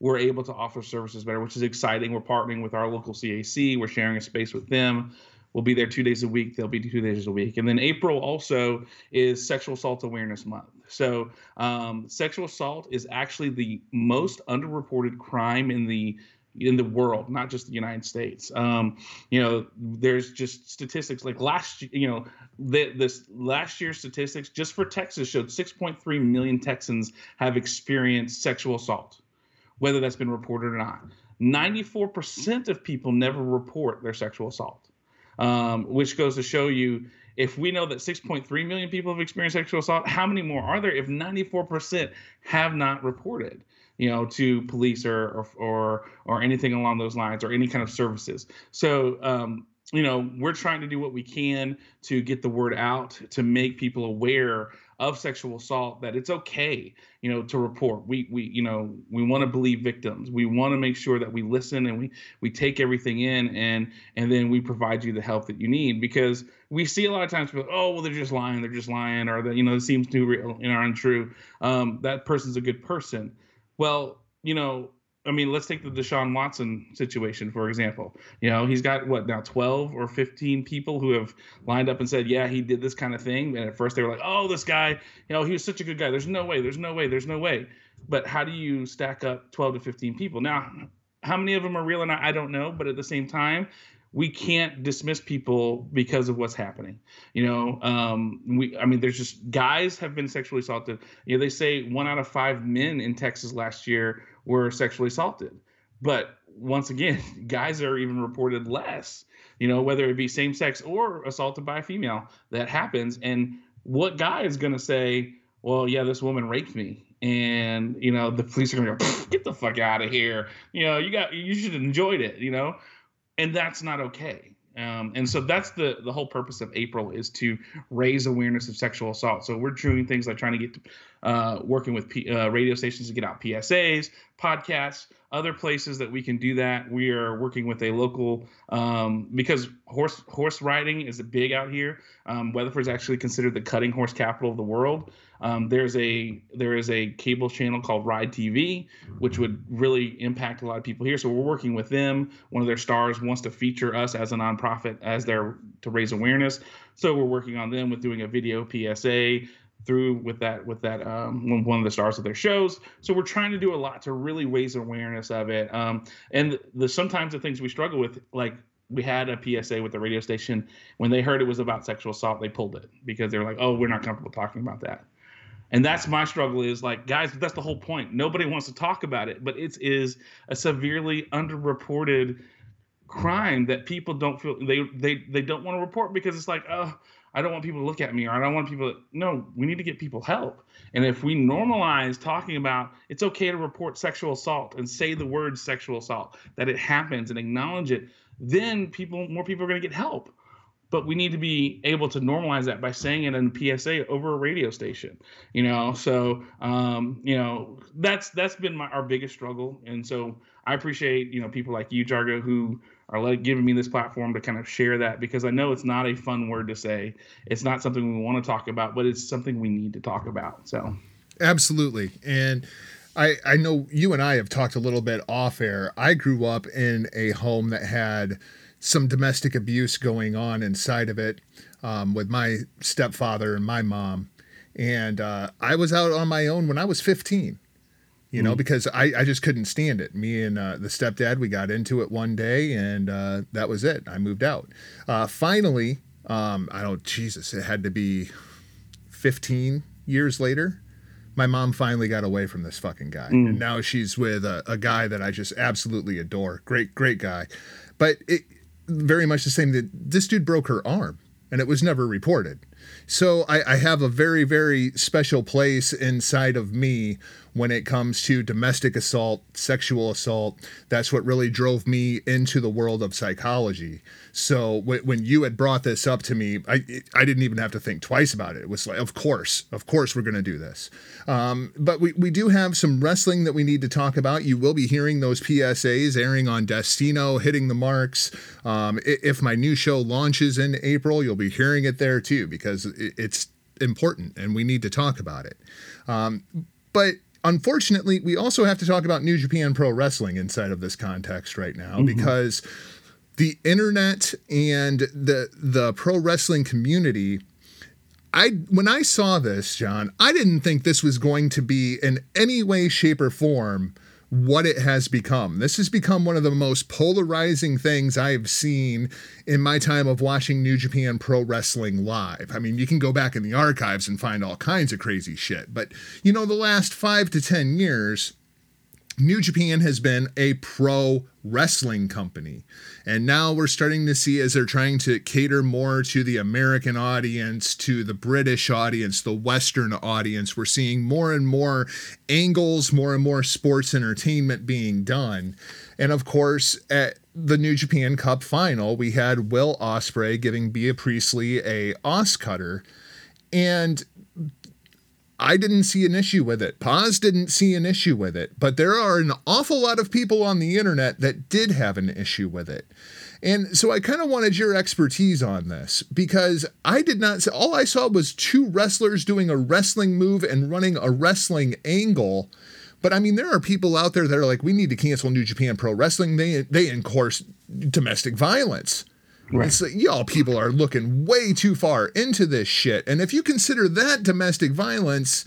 we're able to offer services better which is exciting. We're partnering with our local cac we're sharing a space with them. We'll be there two days a week. They'll be two days a week. And then april also is sexual assault awareness month. So um, sexual assault is actually the most underreported crime in the in the world, not just the United States. Um, you know, there's just statistics like last, you know, the, this last year's statistics just for Texas showed 6.3 million Texans have experienced sexual assault, whether that's been reported or not. 94% of people never report their sexual assault, um, which goes to show you if we know that 6.3 million people have experienced sexual assault, how many more are there if 94% have not reported? You know, to police or or or, or anything along those lines or any kind of services. So um, you know, we're trying to do what we can to get the word out to make people aware of sexual assault that it's okay, you know, to report. We we you know, we want to believe victims. We want to make sure that we listen and we we take everything in and and then we provide you the help that you need because we see a lot of times people, oh well they're just lying, they're just lying or that you know it seems too real, you know, untrue. Um, that person's a good person. Well, you know, I mean, let's take the Deshaun Watson situation, for example. You know, he's got what now 12 or 15 people who have lined up and said, yeah, he did this kind of thing. And at first they were like, oh, this guy, you know, he was such a good guy. There's no way, there's no way, there's no way. But how do you stack up 12 to 15 people? Now, how many of them are real or not, I don't know. But at the same time, we can't dismiss people because of what's happening. You know, um, we I mean, there's just guys have been sexually assaulted. You know, they say one out of five men in Texas last year were sexually assaulted, but once again, *laughs* guys are even reported less. You know, whether it be same sex or assaulted by a female, that happens. And what guy is going to say, "Well, yeah, this woman raped me," and you know the police are gonna go get the fuck out of here you know you got you should have enjoyed it you know and that's not okay. Um, and so that's the the whole purpose of April is to raise awareness of sexual assault. So we're doing things like trying to get uh, working with P, uh, radio stations to get out PSAs, podcasts, other places that we can do that. We are working with a local um, because horse horse riding is big out here. Um, Weatherford is actually considered the cutting horse capital of the world. Um, there's a there is a cable channel called Ride TV, which would really impact a lot of people here. So we're working with them. One of their stars wants to feature us as a nonprofit as their to raise awareness. So we're working on them with doing a video PSA through with that with that um, one of the stars of their shows. So we're trying to do a lot to really raise awareness of it. Um, and the sometimes the things we struggle with, like we had a PSA with the radio station when they heard it was about sexual assault, they pulled it because they were like, "Oh, we're not comfortable talking about that." And that's my struggle is like, guys, that's the whole point. Nobody wants to talk about it, but it is a severely underreported crime that people don't feel they they they don't want to report because it's like, oh, I don't want people to look at me or I don't want people to, no, we need to get people help. And if we normalize talking about it's okay to report sexual assault and say the word sexual assault, that it happens and acknowledge it, then people more people are going to get help. But we need to be able to normalize that by saying it in a PSA over a radio station, you know. So, um, you know, that's that's been my, our biggest struggle, and so I appreciate you know people like you, Jargo, who are like giving me this platform to kind of share that because I know it's not a fun word to say. It's not something we want to talk about, but it's something we need to talk about. So absolutely. And I, I know you and I have talked a little bit off air. I grew up in a home that had some domestic abuse going on inside of it um, with my stepfather and my mom. And uh, I was out on my own when I was 15 you know, mm. because I, I just couldn't stand it. Me and uh, the stepdad, we got into it one day and uh, that was it. I moved out. Uh, finally, um, I don't, Jesus, it had to be 15 years later. My mom finally got away from this fucking guy. Mm. And now she's with a, a, guy that I just absolutely adore. Great, great guy. But it very much the same that this dude broke her arm and it was never reported. So I, I, have a very, very special place inside of me when it comes to domestic assault, sexual assault. That's what really drove me into the world of psychology. So w- when you had brought this up to me, I I didn't even have to think twice about it. It was like, of course, of course, we're going to do this. Um, but we, we do have some wrestling that we need to talk about. You will be hearing those PSAs airing on Destino, hitting the marks. Um, if my new show launches in April, you'll be hearing it there too because it's important and we need to talk about it. Um, but unfortunately, we also have to talk about New Japan Pro Wrestling inside of this context right now mm-hmm. because the internet and the the pro wrestling community I when I saw this, John, I didn't think this was going to be in any way shape or form what it has become. This has become one of the most polarizing things I've seen in my time of watching New Japan Pro Wrestling live. I mean, you can go back in the archives and find all kinds of crazy shit, but you know, the last five to 10 years, New Japan has been a pro wrestling company. And now we're starting to see as they're trying to cater more to the American audience, to the British audience, the Western audience, we're seeing more and more angles, more and more sports entertainment being done. And of course, at the New Japan Cup final, we had Will Ospreay giving Bea Priestley a OsCutter. And I didn't see an issue with it. Poz didn't see an issue with it, but there are an awful lot of people on the internet that did have an issue with it. And so I kind of wanted your expertise on this because I did not see, all I saw was two wrestlers doing a wrestling move and running a wrestling angle. But I mean, there are people out there that are like, we need to cancel New Japan Pro Wrestling. They, they encourage domestic violence. Right. It's like, y'all people are looking way too far into this shit. And if you consider that domestic violence,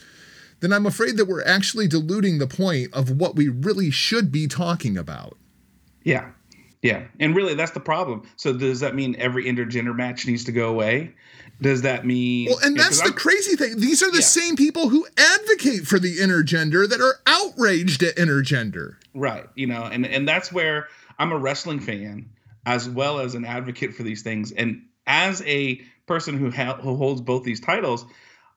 then I'm afraid that we're actually diluting the point of what we really should be talking about. Yeah. Yeah. And really, that's the problem. So, does that mean every intergender match needs to go away? Does that mean. Well, and that's the I'm, crazy thing. These are the yeah. same people who advocate for the intergender that are outraged at intergender. Right. You know, and, and that's where I'm a wrestling fan as well as an advocate for these things. And as a person who, ha- who holds both these titles,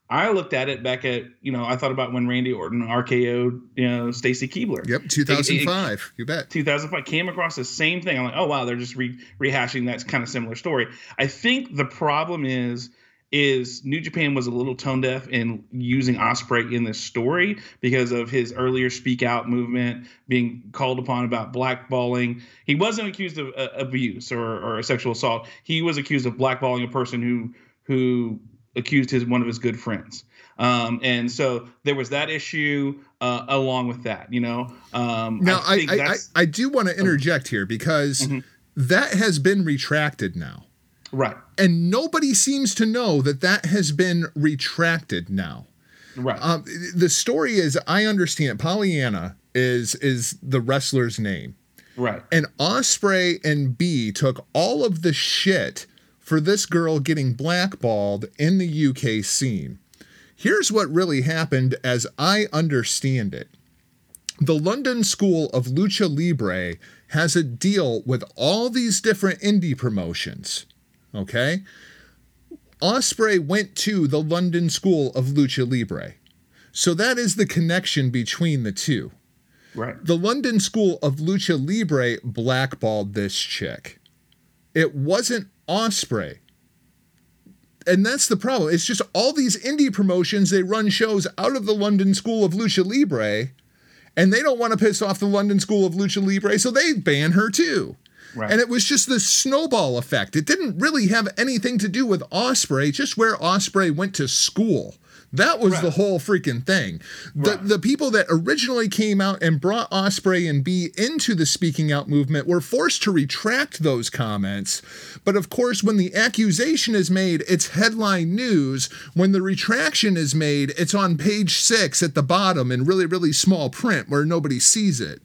I looked at it back at you know I thought about when Randy Orton RKO'd you know Stacy Keibler. Yep, 2005. It, it, you bet. 2005 came across the same thing. I'm like, oh wow, they're just re- rehashing that kind of similar story. I think the problem is is New Japan was a little tone deaf in using Ospreay in this story because of his earlier speak out movement, being called upon about blackballing. He wasn't accused of uh, abuse or, or sexual assault. He was accused of blackballing a person who who accused his one of his good friends. Um, and so there was that issue uh, along with that, you know. Um, now I I, I, I, do want to interject here because mm-hmm. that has been retracted now. Right. And nobody seems to know that that has been retracted now. Right. Um, the story is, I understand Pollyanna is is the wrestler's name. Right. And Ospreay and Bea took all of the shit for this girl getting blackballed in the UK scene. Here's what really happened as I understand it. The London School of Lucha Libre has a deal with all these different indie promotions okay? Ospreay went to the London School of Lucha Libre. So that is the connection between the two. Right. The London School of Lucha Libre blackballed this chick. It wasn't Ospreay. And that's the problem. It's just all these indie promotions, they run shows out of the London School of Lucha Libre, and they don't want to piss off the London School of Lucha Libre, so they ban her too. Right. And it was just this snowball effect. It didn't really have anything to do with Ospreay, just where Ospreay went to school. That was the whole freaking thing. The Right. the people that originally came out and brought Ospreay and Bea into the speaking out movement were forced to retract those comments. But of course, when the accusation is made, it's headline news. When the retraction is made, it's on page six at the bottom in really, really small print where nobody sees it.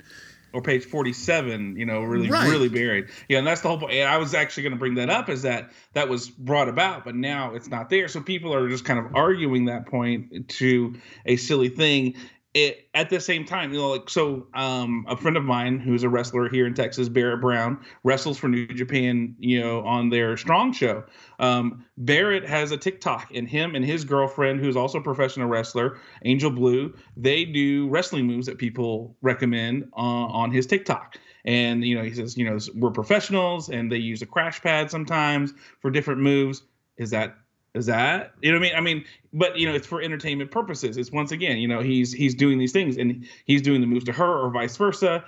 Or page 47 you know really Right. really buried yeah and that's the whole point. point and i was actually going to bring that up is that that was brought about but now it's not there so people are just kind of arguing that point to a silly thing it, at the same time, you know, like so, um, a friend of mine who's a wrestler here in Texas, Barrett Brown, wrestles for New Japan, you know, on their Strong show. Um, Barrett has a TikTok, and him and his girlfriend, who's also a professional wrestler, Angel Blue, they do wrestling moves that people recommend uh, on his TikTok. And you know, he says, you know, we're professionals, and they use a crash pad sometimes for different moves. Is that is that you know what I mean? I mean, but you know, it's for entertainment purposes. It's once again, you know, he's he's doing these things and he's doing the moves to her or vice versa.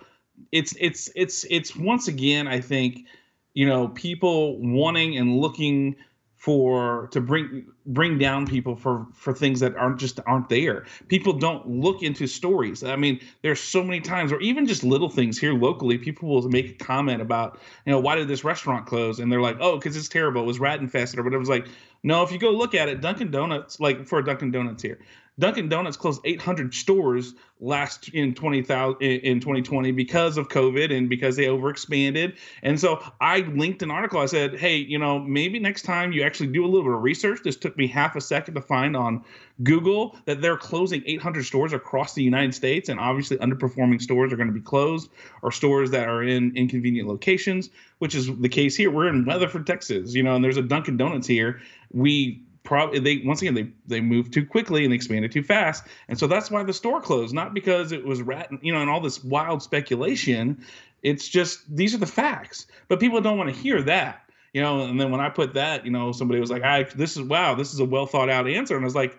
It's it's it's it's once again, I think, you know, people wanting and looking for to bring bring down people for for things that aren't just aren't there. People don't look into stories. I mean, there's so many times, or even just little things here locally, people will make a comment about, you know, why did this restaurant close? And they're like, oh, because it's terrible. It was rat infested or whatever. It's like, no, if you go look at it, Dunkin' Donuts, like for Dunkin' Donuts here, Dunkin' Donuts closed 800 stores last in 20,000 in in 2020 because of COVID and because they overexpanded. And so I linked an article. I said, hey, you know, maybe next time you actually do a little bit of research. This took me half a second to find on Google that they're closing 800 stores across the United States, and obviously underperforming stores are going to be closed, or stores that are in inconvenient locations, which is the case here. We're in Weatherford, Texas, you know, and there's a Dunkin' Donuts here. We probably they once again they they moved too quickly and they expanded too fast, and so that's why the store closed. Not because it was rat, you know, and all this wild speculation. It's just these are the facts, but people don't want to hear that. You know, and then when I put that, you know, somebody was like, "I this is wow, this is a well thought out answer," and I was like,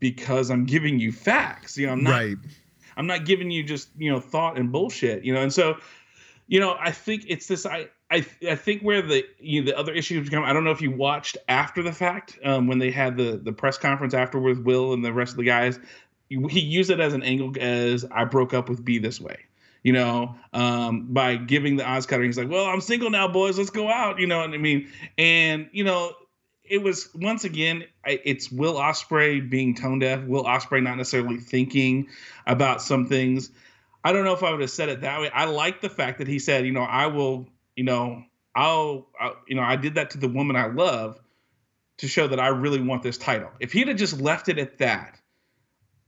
"Because I'm giving you facts. You know, I'm not right. I'm not giving you just you know thought and bullshit. You know, and so, you know, I think it's this. I I I think where the you know, the other issues come. I don't know if you watched after the fact um, when they had the the press conference after with Will and the rest of the guys. He used it as an angle as I broke up with Bea this way. You know, um, by giving the OsCutter, he's like, "Well, I'm single now, boys. Let's go out." You know what I mean? And you know, it was once again it's will ospreay being tone deaf will ospreay not necessarily thinking about some things i don't know if i would have said it that way i like the fact that he said you know i will you know i'll, I'll you know i did that to the woman i love to show that i really want this title if he'd have just left it at that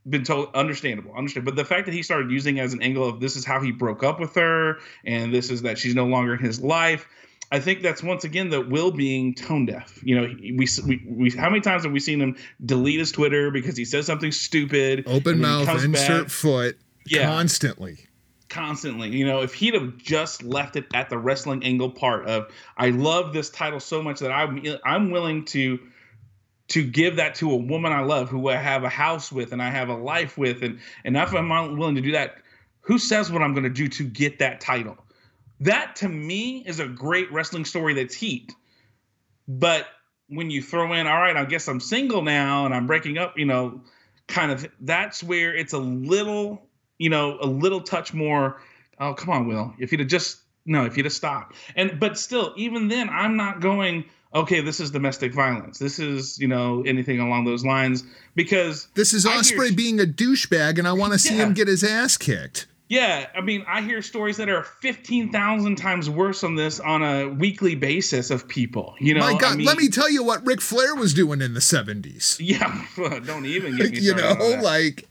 been told understandable understand but the fact that he started using as an angle of this is how he broke up with her and this is that she's no longer in his life I think that's once again the Will being tone deaf. You know, we, we we how many times have we seen him delete his Twitter because he says something stupid, Open and then he mouth, insert back foot Yeah. constantly. Constantly. You know, if he'd have just left it at the wrestling angle part of I love this title so much that I'm I'm willing to to give that to a woman I love who I have a house with and I have a life with and and if I'm not willing to do that, who says what I'm going to do to get that title? That to me is a great wrestling story that's heat. But when you throw in, all right, I guess I'm single now and I'm breaking up, you know, kind of that's where it's a little, you know, a little touch more. Oh, come on, Will. If you'd have just no, if you'd have stopped. And but still, even then, I'm not going, okay, this is domestic violence. This is, you know, anything along those lines. Because This is I hear- Ospreay being a douchebag, and I want to see Yeah. him get his ass kicked. Yeah, I mean, I hear stories that are fifteen thousand times worse on this on a weekly basis of people. You know, My God, I mean, let me tell you what Ric Flair was doing in the 70s. Yeah, *laughs* don't even get me *laughs* you know, like,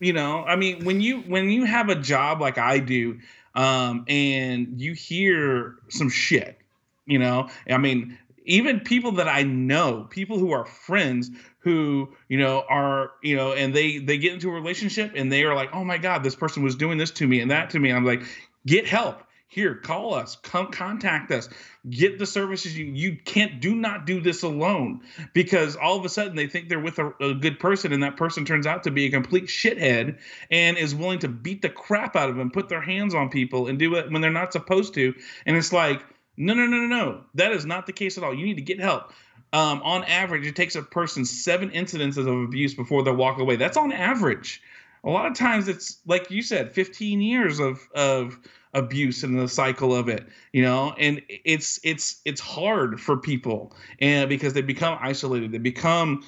you know i mean when you when you have a job like i do um and you hear some shit you know i mean even people that I know, people who are friends who, you know, are, you know, and they they get into a relationship and they are like, "Oh my god, this person was doing this to me and that to me." I'm like, "Get help here call us. Come contact us. Get the services you you can't do not do this alone. Because all of a sudden they think they're with a, a, good person and that person turns out to be a complete shithead and is willing to beat the crap out of them put their hands on people and do it when they're not supposed to. And it's like no no no no no. That is not the case at all. You need to get help. Um, on average it takes a person seven incidences of abuse before they walk away. That's on average. A lot of times it's like you said 15 years of of abuse and the cycle of it you know? And it's it's it's hard for people and because they become isolated they become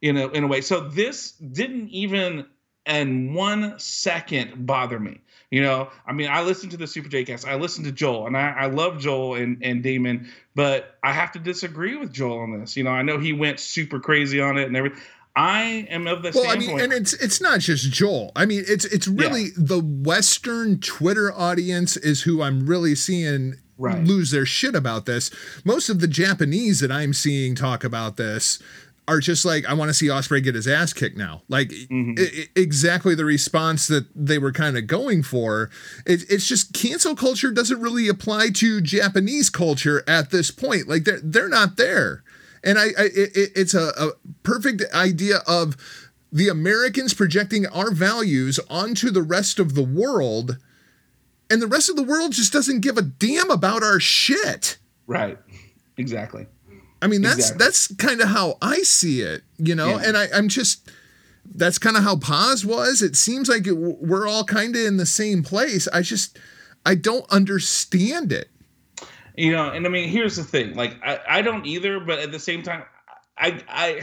you know in a way. So this didn't even in one second bother me you know? I mean i listened to the super j cast i listened to joel and i, I love joel and, and damon but i have to disagree with joel on this you know? I know he went super crazy on it and everything I am of the well, I mean, and it's it's not just Joel. I mean, it's it's really yeah. the Western Twitter audience is who I'm really seeing right. lose their shit about this. Most of the Japanese that I'm seeing talk about this are just like, I want to see Ospreay get his ass kicked now. Like mm-hmm. I- exactly the response that they were kind of going for. It, it's just cancel culture doesn't really apply to Japanese culture at this point. Like they're they're not there and I, I it, it's a, a perfect idea of the Americans projecting our values onto the rest of the world, and the rest of the world just doesn't give a damn about our shit. Right. Exactly. I mean, that's exactly. that's kind of how I see it, you know. Yeah. And I, I'm just that's kind of how Poz was. It seems like it, we're all kind of in the same place. I just I don't understand it you know and i mean here's the thing like i, I don't either but at the same time i i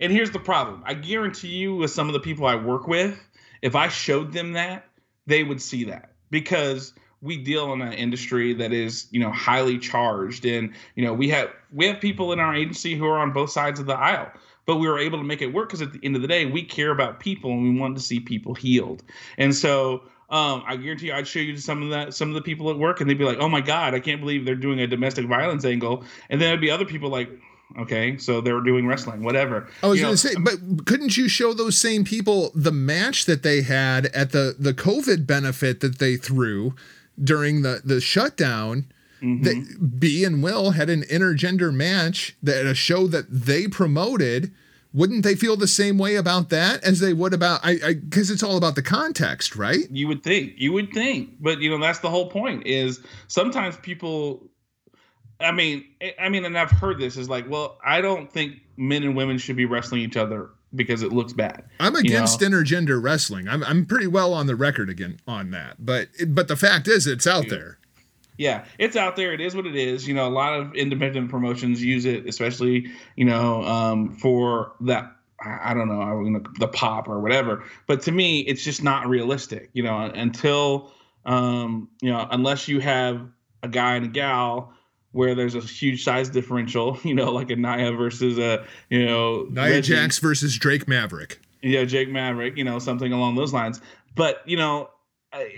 and here's the problem. I guarantee you with some of the people i work with if i showed them that they would see that. Because we deal in an industry that is you know highly charged and you know we have we have people in our agency who are on both sides of the aisle. But we were able to make it work because at the end of the day we care about people and we want to see people healed. And so um, I guarantee you, I'd show you some of that, some of the people at work, and they'd be like, "Oh my god, I can't believe they're doing a domestic violence angle," and then there'd be other people like, "Okay, so they were doing wrestling, whatever." I was going to say, but couldn't you show those same people the match that they had at the the COVID benefit that they threw during the the shutdown? Mm-hmm. That Bea and Will had an intergender match that a show that they promoted wouldn't they feel the same way about that as they would about I I because it's all about the context, right? You would think. You would think. But you know, that's the whole point is sometimes people I mean, I mean, and I've heard this is like, well, I don't think men and women should be wrestling each other because it looks bad. I'm against you know? intergender wrestling. I'm I'm pretty well on the record again on that. But but the fact is, it's out yeah. there yeah, it's out there. It is what it is. You know, a lot of independent promotions use it, especially you know um, for that. I don't know, the pop or whatever. But to me, it's just not realistic. You know, until um, you know, unless you have a guy and a gal where there's a huge size differential. *laughs* You know, like a Nia versus a you know Nia Reggie. Jax versus Drake Maverick. Yeah, Jake Maverick. You know, something along those lines. But you know,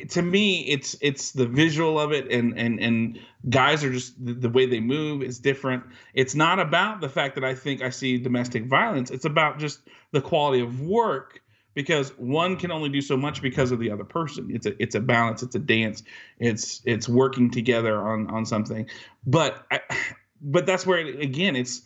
to me it's it's the visual of it and and and guys are just the, the, way they move is different. It's not about the fact that i think i see domestic violence. It's about just the quality of work because one can only do so much because of the other person. It's a it's a balance. It's a dance. It's it's working together on on something. But I, but that's where again it's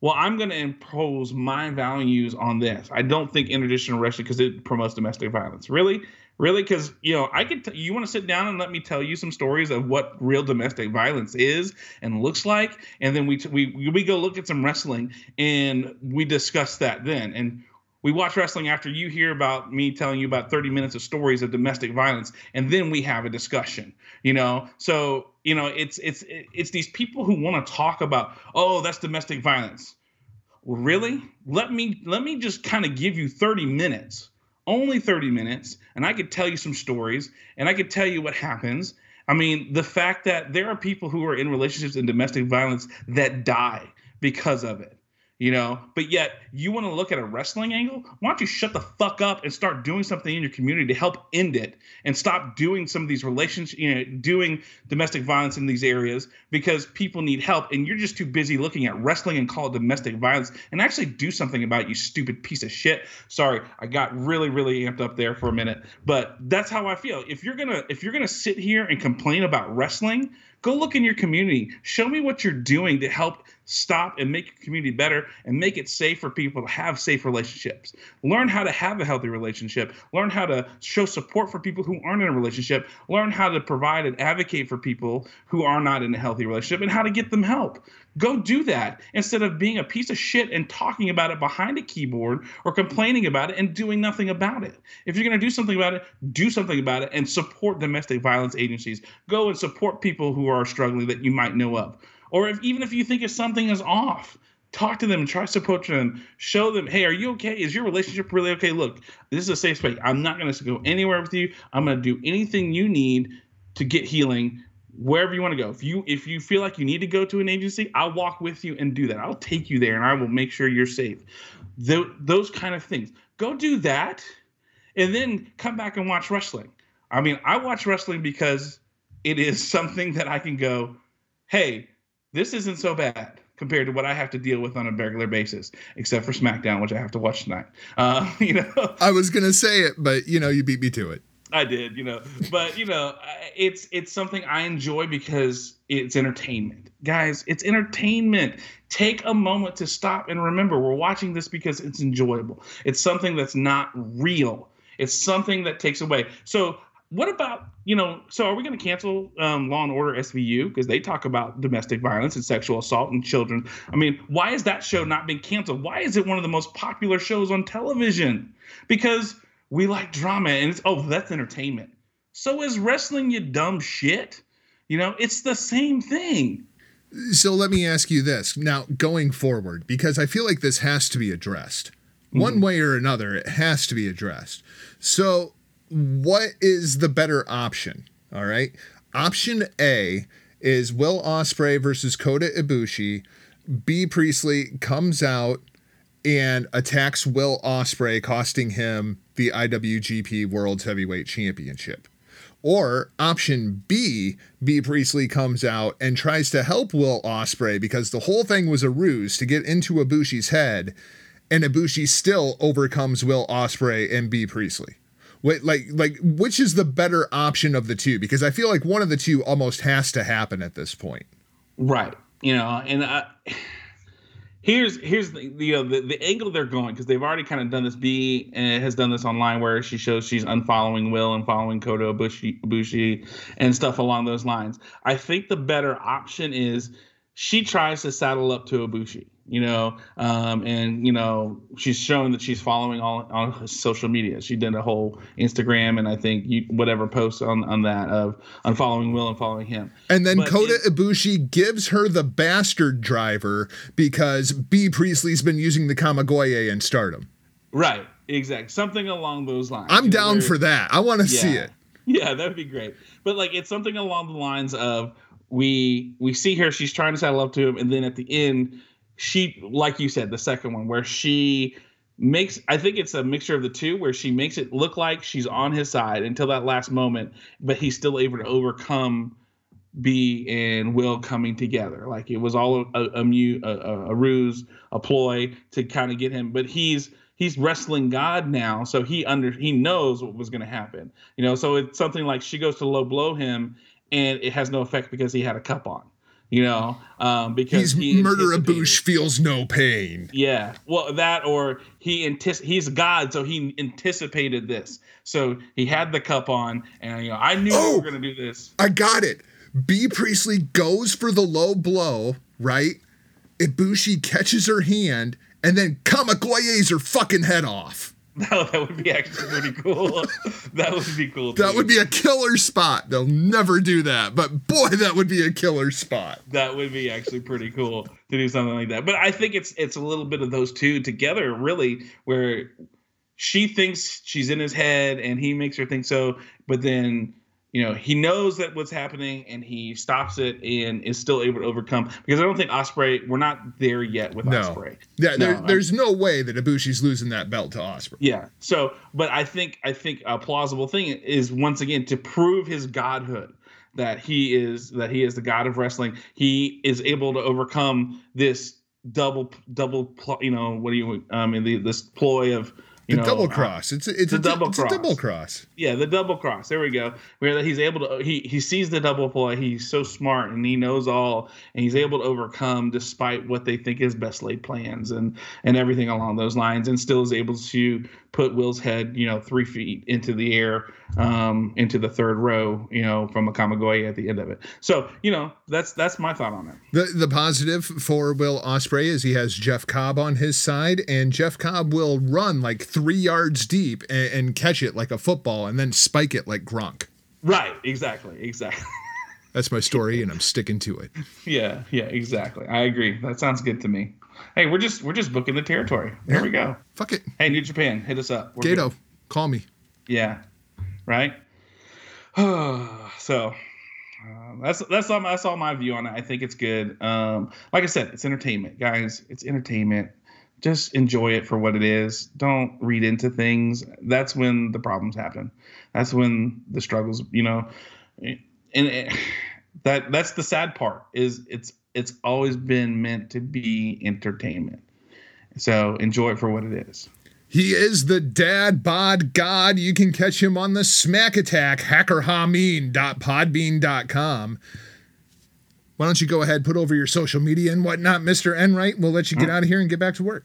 well i'm going to impose my values on this. I don't think intergender wrestling because it promotes domestic violence. Really really? Because you know i could t- you want to sit down and let me tell you some stories of what real domestic violence is and looks like and then we t- we we go look at some wrestling and we discuss that then. And we watch wrestling after you hear about me telling you about 30 minutes of stories of domestic violence and then we have a discussion you know? So you know it's it's it's these people who want to talk about oh that's domestic violence. Really? Let me let me just kind of give you 30 minutes only 30 minutes and I could tell you some stories and I could tell you what happens. I mean, the fact that there are people who are in relationships and domestic violence that die because of it. You know? But yet you want to look at a wrestling angle? Why don't you shut the fuck up and start doing something in your community to help end it and stop doing some of these relationships you know doing domestic violence in these areas because people need help and you're just too busy looking at wrestling and call it domestic violence and actually do something about it, you stupid piece of shit. Sorry i got really really amped up there for a minute but that's how i feel. If you're gonna if you're gonna sit here and complain about wrestling go look in your community show me what you're doing to help stop and make your community better and make it safe for people to have safe relationships. Learn how to have a healthy relationship. Learn how to show support for people who aren't in a relationship. Learn how to provide and advocate for people who are not in a healthy relationship and how to get them help. Go do that instead of being a piece of shit and talking about it behind a keyboard or complaining about it and doing nothing about it. If you're going to do something about it, do something about it and support domestic violence agencies. Go and support people who are struggling that you might know of. Or if even if you think if something is off talk to them and try to support them show them hey are you okay? Is your relationship really okay? Look this is a safe space. I'm not going to go anywhere with you. I'm going to do anything you need to get healing wherever you want to go. If you if you feel like you need to go to an agency i'll walk with you and do that. I'll take you there and i will make sure you're safe. Th- those kind of things. Go do that and then come back and watch wrestling. I mean i watch wrestling because it is something that i can go hey this isn't so bad compared to what I have to deal with on a regular basis, except for SmackDown, which I have to watch tonight. *laughs* Uh, you know, I was gonna say it, but you know, you beat me to it. I did, you know, but you know, it's it's something I enjoy because it's entertainment, guys. It's entertainment. Take a moment to stop and remember we're watching this because it's enjoyable. It's something that's not real. It's something that takes away. So what about you know so are we going to cancel um, law and order svu because they talk about domestic violence and sexual assault and children. I mean why is that show not being canceled? Why is it one of the most popular shows on television? Because we like drama and it's oh that's entertainment. So is wrestling you dumb shit. You know it's the same thing. So let me ask you this. Now going forward because i feel like this has to be addressed. Mm-hmm. one way or another it has to be addressed. So what is the better option? All right. Option A is Will Ospreay versus Kota Ibushi. Bea Priestley comes out and attacks Will Ospreay, costing him the IWGP World Heavyweight Championship. Or option B, Bea Priestley comes out and tries to help Will Ospreay because the whole thing was a ruse to get into Ibushi's head, and Ibushi still overcomes Will Ospreay and Bea Priestley. Like like which is the better option of the two? Because I feel like one of the two almost has to happen at this point. Right. You know, and I, here's here's the you know the, the angle they're going because they've already kind of done this. Bea uh, has done this online where she shows she's unfollowing Will and following Ibushi, Ibushi and stuff along those lines. I think the better option is she tries to saddle up to Ibushi you know, um, and you know she's shown that she's following all on social media. She did a whole Instagram and I think you, whatever post on on that of on following Will and following him. And then but Kota it, Ibushi gives her the bastard driver because Bea Priestley's been using the Kamigoye in Stardom. Right, exactly, something along those lines. I'm down for that. I want to yeah. see it. Yeah, that would be great. But like, it's something along the lines of we we see her, she's trying to saddle up to him, and then at the end she like you said the second one where she makes I think it's a mixture of the two where she makes it look like she's on his side until that last moment, but he's still able to overcome Bea and Will coming together. Like it was all a, a, a, a ruse, a ploy to kind of get him. But he's he's wrestling God now, so he under he knows what was going to happen. You know, so it's something like she goes to low blow him, and it has no effect because he had a cup on you know, um, because he's he murder a bush feels no pain. Yeah, well, that or he antici- he's God, so he anticipated this. So he had the cup on, and you know, I knew oh, we were gonna do this. I got it. Bea Priestley goes for the low blow, right? Ibushi catches her hand, and then Kamigoye's her fucking head off. *laughs* No, that would be actually pretty cool. *laughs* that would be cool. That would be a killer spot. They'll never do that, but boy, that would be a killer spot. That would be actually pretty cool to do something like that. But I think it's it's a little bit of those two together, really, where she thinks she's in his head and he makes her think so, but then you know he knows that what's happening and he stops it and is still able to overcome because I don't think Ospreay we're not there yet with No. Ospreay. Yeah, No, I- there's no way that Ibushi's losing that belt to Ospreay. Yeah. So, but I think I think a plausible thing is once again to prove his godhood that he is that he is the god of wrestling. He is able to overcome this double double you know what do you um in the this ploy of The know double uh, cross. It's a, it's the a double it's a cross. double cross. yeah, the double cross. There we go. Where that he's able to he he sees the double play. He's so smart and he knows all, and he's able to overcome despite what they think is best laid plans and and everything along those lines, and still is able to put Will's head you know three feet into the air, um, into the third row, you know, from a Kamigoye at the end of it. So you know that's that's my thought on it. The the positive for Will Ospreay is he has Jeff Cobb on his side, and Jeff Cobb will run like three yards deep and, and catch it like a football, and then spike it like Gronk. Right. Exactly. Exactly. *laughs* That's my story, and I'm sticking to it. *laughs* yeah. Yeah. Exactly. I agree. That sounds good to me. Hey, we're just we're just booking the territory. There we go. Fuck it, Hey, New Japan, hit us up. We're Gato, good. call me. Yeah. Right. *sighs* so uh, that's that's all that's all my view on it. I think it's good. Um, like I said, it's entertainment, guys. It's entertainment. Just enjoy it for what it is. Don't read into things. That's when the problems happen. That's when the struggles, you know, and it, *sighs* that that's the sad part is it's it's always been meant to be entertainment. So enjoy it for what it is. He is the dad bod god. You can catch him on the Smack Attack, hackerhamin.podbean.com. Why don't you go ahead, put over your social media and whatnot, Mr. Enright? We'll let you get mm. out of here and get back to work.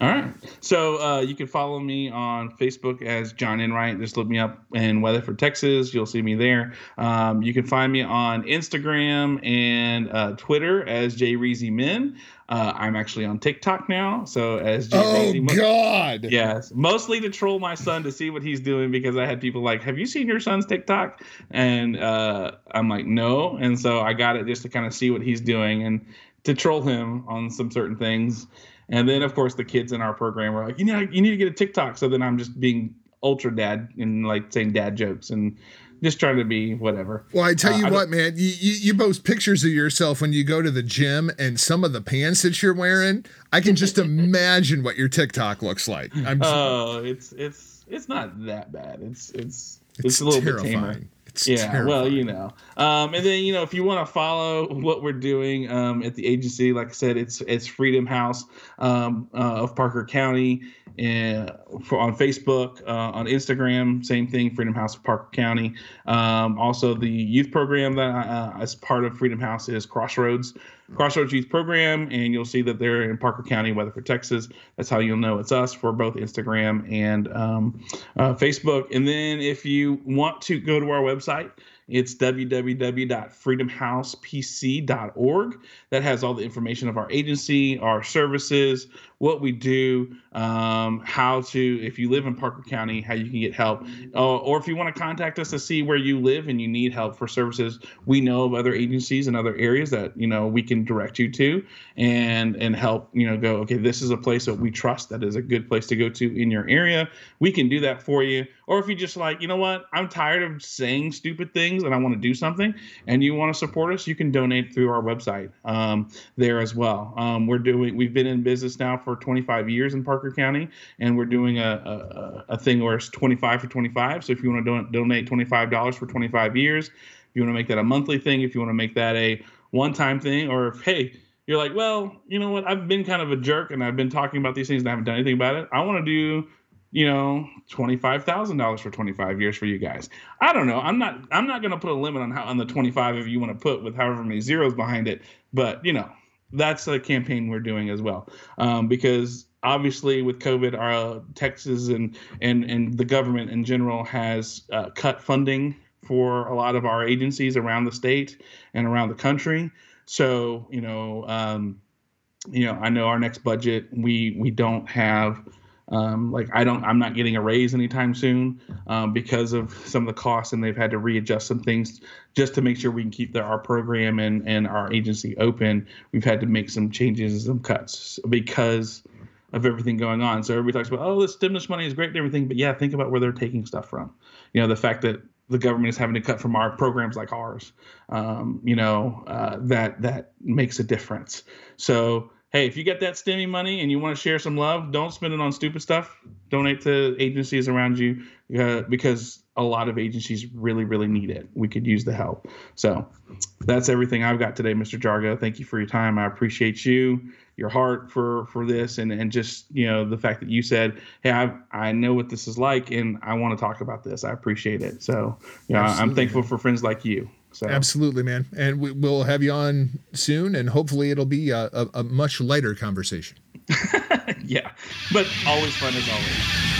All right. So uh, you can follow me on Facebook as John Enright. Just look me up in Weatherford, Texas. You'll see me there. Um, you can find me on Instagram and uh, Twitter as J Reezy Min. Uh, I'm actually on TikTok now. So as J Oh, Reezy Mo- God. Yes, mostly to troll my son to see what he's doing because I had people like, "Have you seen your son's TikTok?" And uh, I'm like, "No," and so I got it just to kind of see what he's doing and to troll him on some certain things. And then, of course, the kids in our program were like, "You know, you need to get a TikTok." So then I'm just being ultra dad and like saying dad jokes and just trying to be whatever. Well, I tell Uh, you I what, man, you, you, you post pictures of yourself when you go to the gym and some of the pants that you're wearing. I can just *laughs* imagine what your TikTok looks like. I'm, Oh, it's it's it's not that bad. It's it's it's, it's a little bit terrifying. tamer. It's yeah terrifying. well you know um, and then you know if you want to follow what we're doing um, at the agency like i said it's it's freedom house um, uh, of parker county and for, on facebook uh, on instagram same thing freedom house of parker county um, also the youth program that uh, as part of freedom house is crossroads. Crossroads youth program and you'll see that they're in parker county weatherford texas. That's how you'll know it's us for both instagram and um, uh, facebook. And then if you want to go to our website it's www.freedomhousepc.org. That has all the information of our agency, our services, what we do, um, how to, if you live in Parker County, how you can get help. Uh, or if you want to contact us to see where you live and you need help for services, we know of other agencies and other areas that, you know, we can direct you to and, and help, you know, go, okay, this is a place that we trust that is a good place to go to in your area. We can do that for you. Or if you just like, you know what, I'm tired of saying stupid things and I want to do something and you want to support us, you can donate through our website um, there as well. Um, we're doing, we've been in business now for 25 years in Parker County and we're doing a, a, a thing where it's 25 for 25. So if you want to don- donate $25 for 25 years, if you want to make that a monthly thing, if you want to make that a one time thing, or if, hey, you're like, well, you know what, I've been kind of a jerk and I've been talking about these things and I haven't done anything about it. I want to do you know, twenty-five thousand dollars for twenty-five years for you guys. I don't know. I'm not. I'm not going to put a limit on how on the twenty-five if you want to put with however many zeros behind it. But you know, that's a campaign we're doing as well, um, because obviously with COVID, our uh, Texas and and and the government in general has uh, cut funding for a lot of our agencies around the state and around the country. So you know, um, you know, I know our next budget we we don't have um, like I don't, I'm not getting a raise anytime soon um, because of some of the costs, and they've had to readjust some things just to make sure we can keep the, our program and and our agency open. We've had to make some changes and some cuts because of everything going on. So everybody talks about, oh, the stimulus money is great and everything, but yeah, think about where they're taking stuff from. You know, the fact that the government is having to cut from our programs like ours. Um, you know, uh, that that makes a difference. So hey, if you get that STEMI money and you want to share some love, don't spend it on stupid stuff. Donate to agencies around you uh, because a lot of agencies really, really need it. We could use the help. So that's everything I've got today, Mr. Jargo. Thank you for your time. I appreciate you, your heart for for this, and and just you know the fact that you said, hey, I I know what this is like, and I want to talk about this. I appreciate it. So you know, I'm thankful for friends like you. So. Absolutely, man. And we, will have you on soon, and hopefully it'll be a, a, a much lighter conversation. *laughs* yeah, but always fun as always.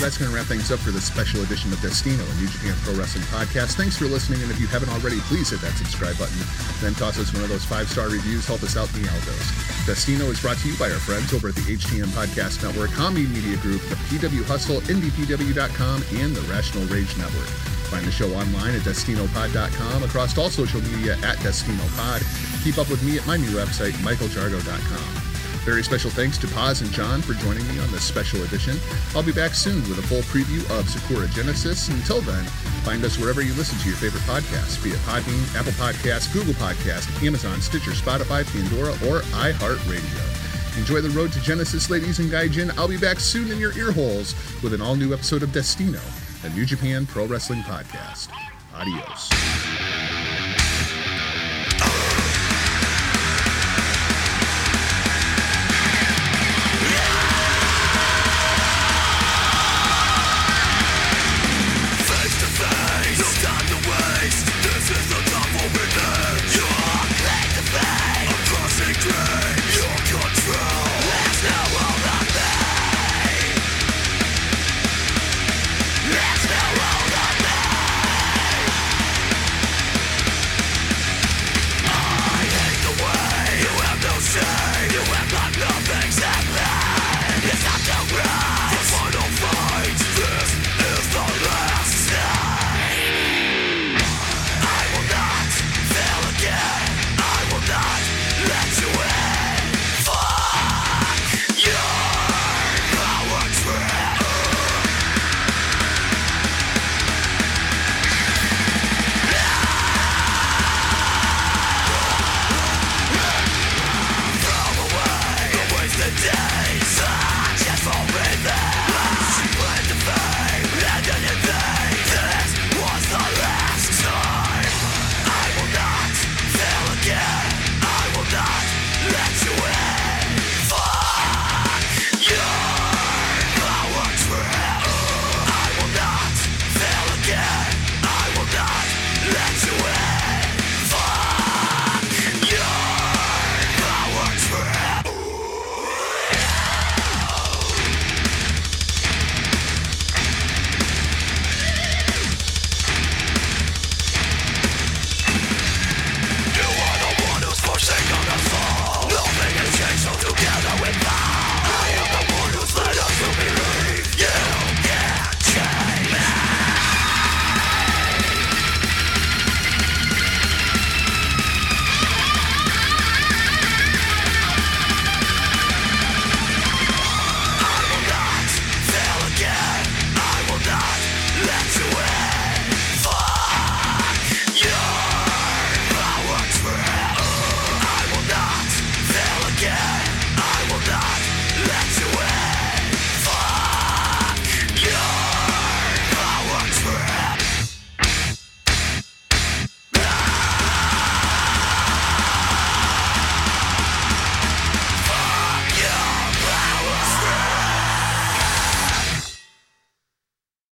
That's going to wrap things up for this special edition of Destino, a New Japan Pro Wrestling podcast. Thanks for listening, and if you haven't already, please hit that subscribe button. Then toss us one of those five star reviews. Help us out in the algos. Destino is brought to you by our friends over at the HTM Podcast Network, Hamin Media Group, the PW Hustle, IndyPW.com, and the Rational Rage Network. Find the show online at DestinoPod.com, across all social media at DestinoPod. Keep up with me at my new website, MichaelJargo.com. Very special thanks to Poz and John for joining me on this special edition. I'll be back soon with a full preview of Sakura Genesis. Until then, find us wherever you listen to your favorite podcasts, it Podbean, Apple Podcasts, Google Podcasts, Amazon, Stitcher, Spotify, Pandora, or iHeartRadio. Enjoy the road to Genesis, ladies and gaijin. I'll be back soon in your ear holes with an all new episode of Destino, a New Japan Pro Wrestling podcast. Adios.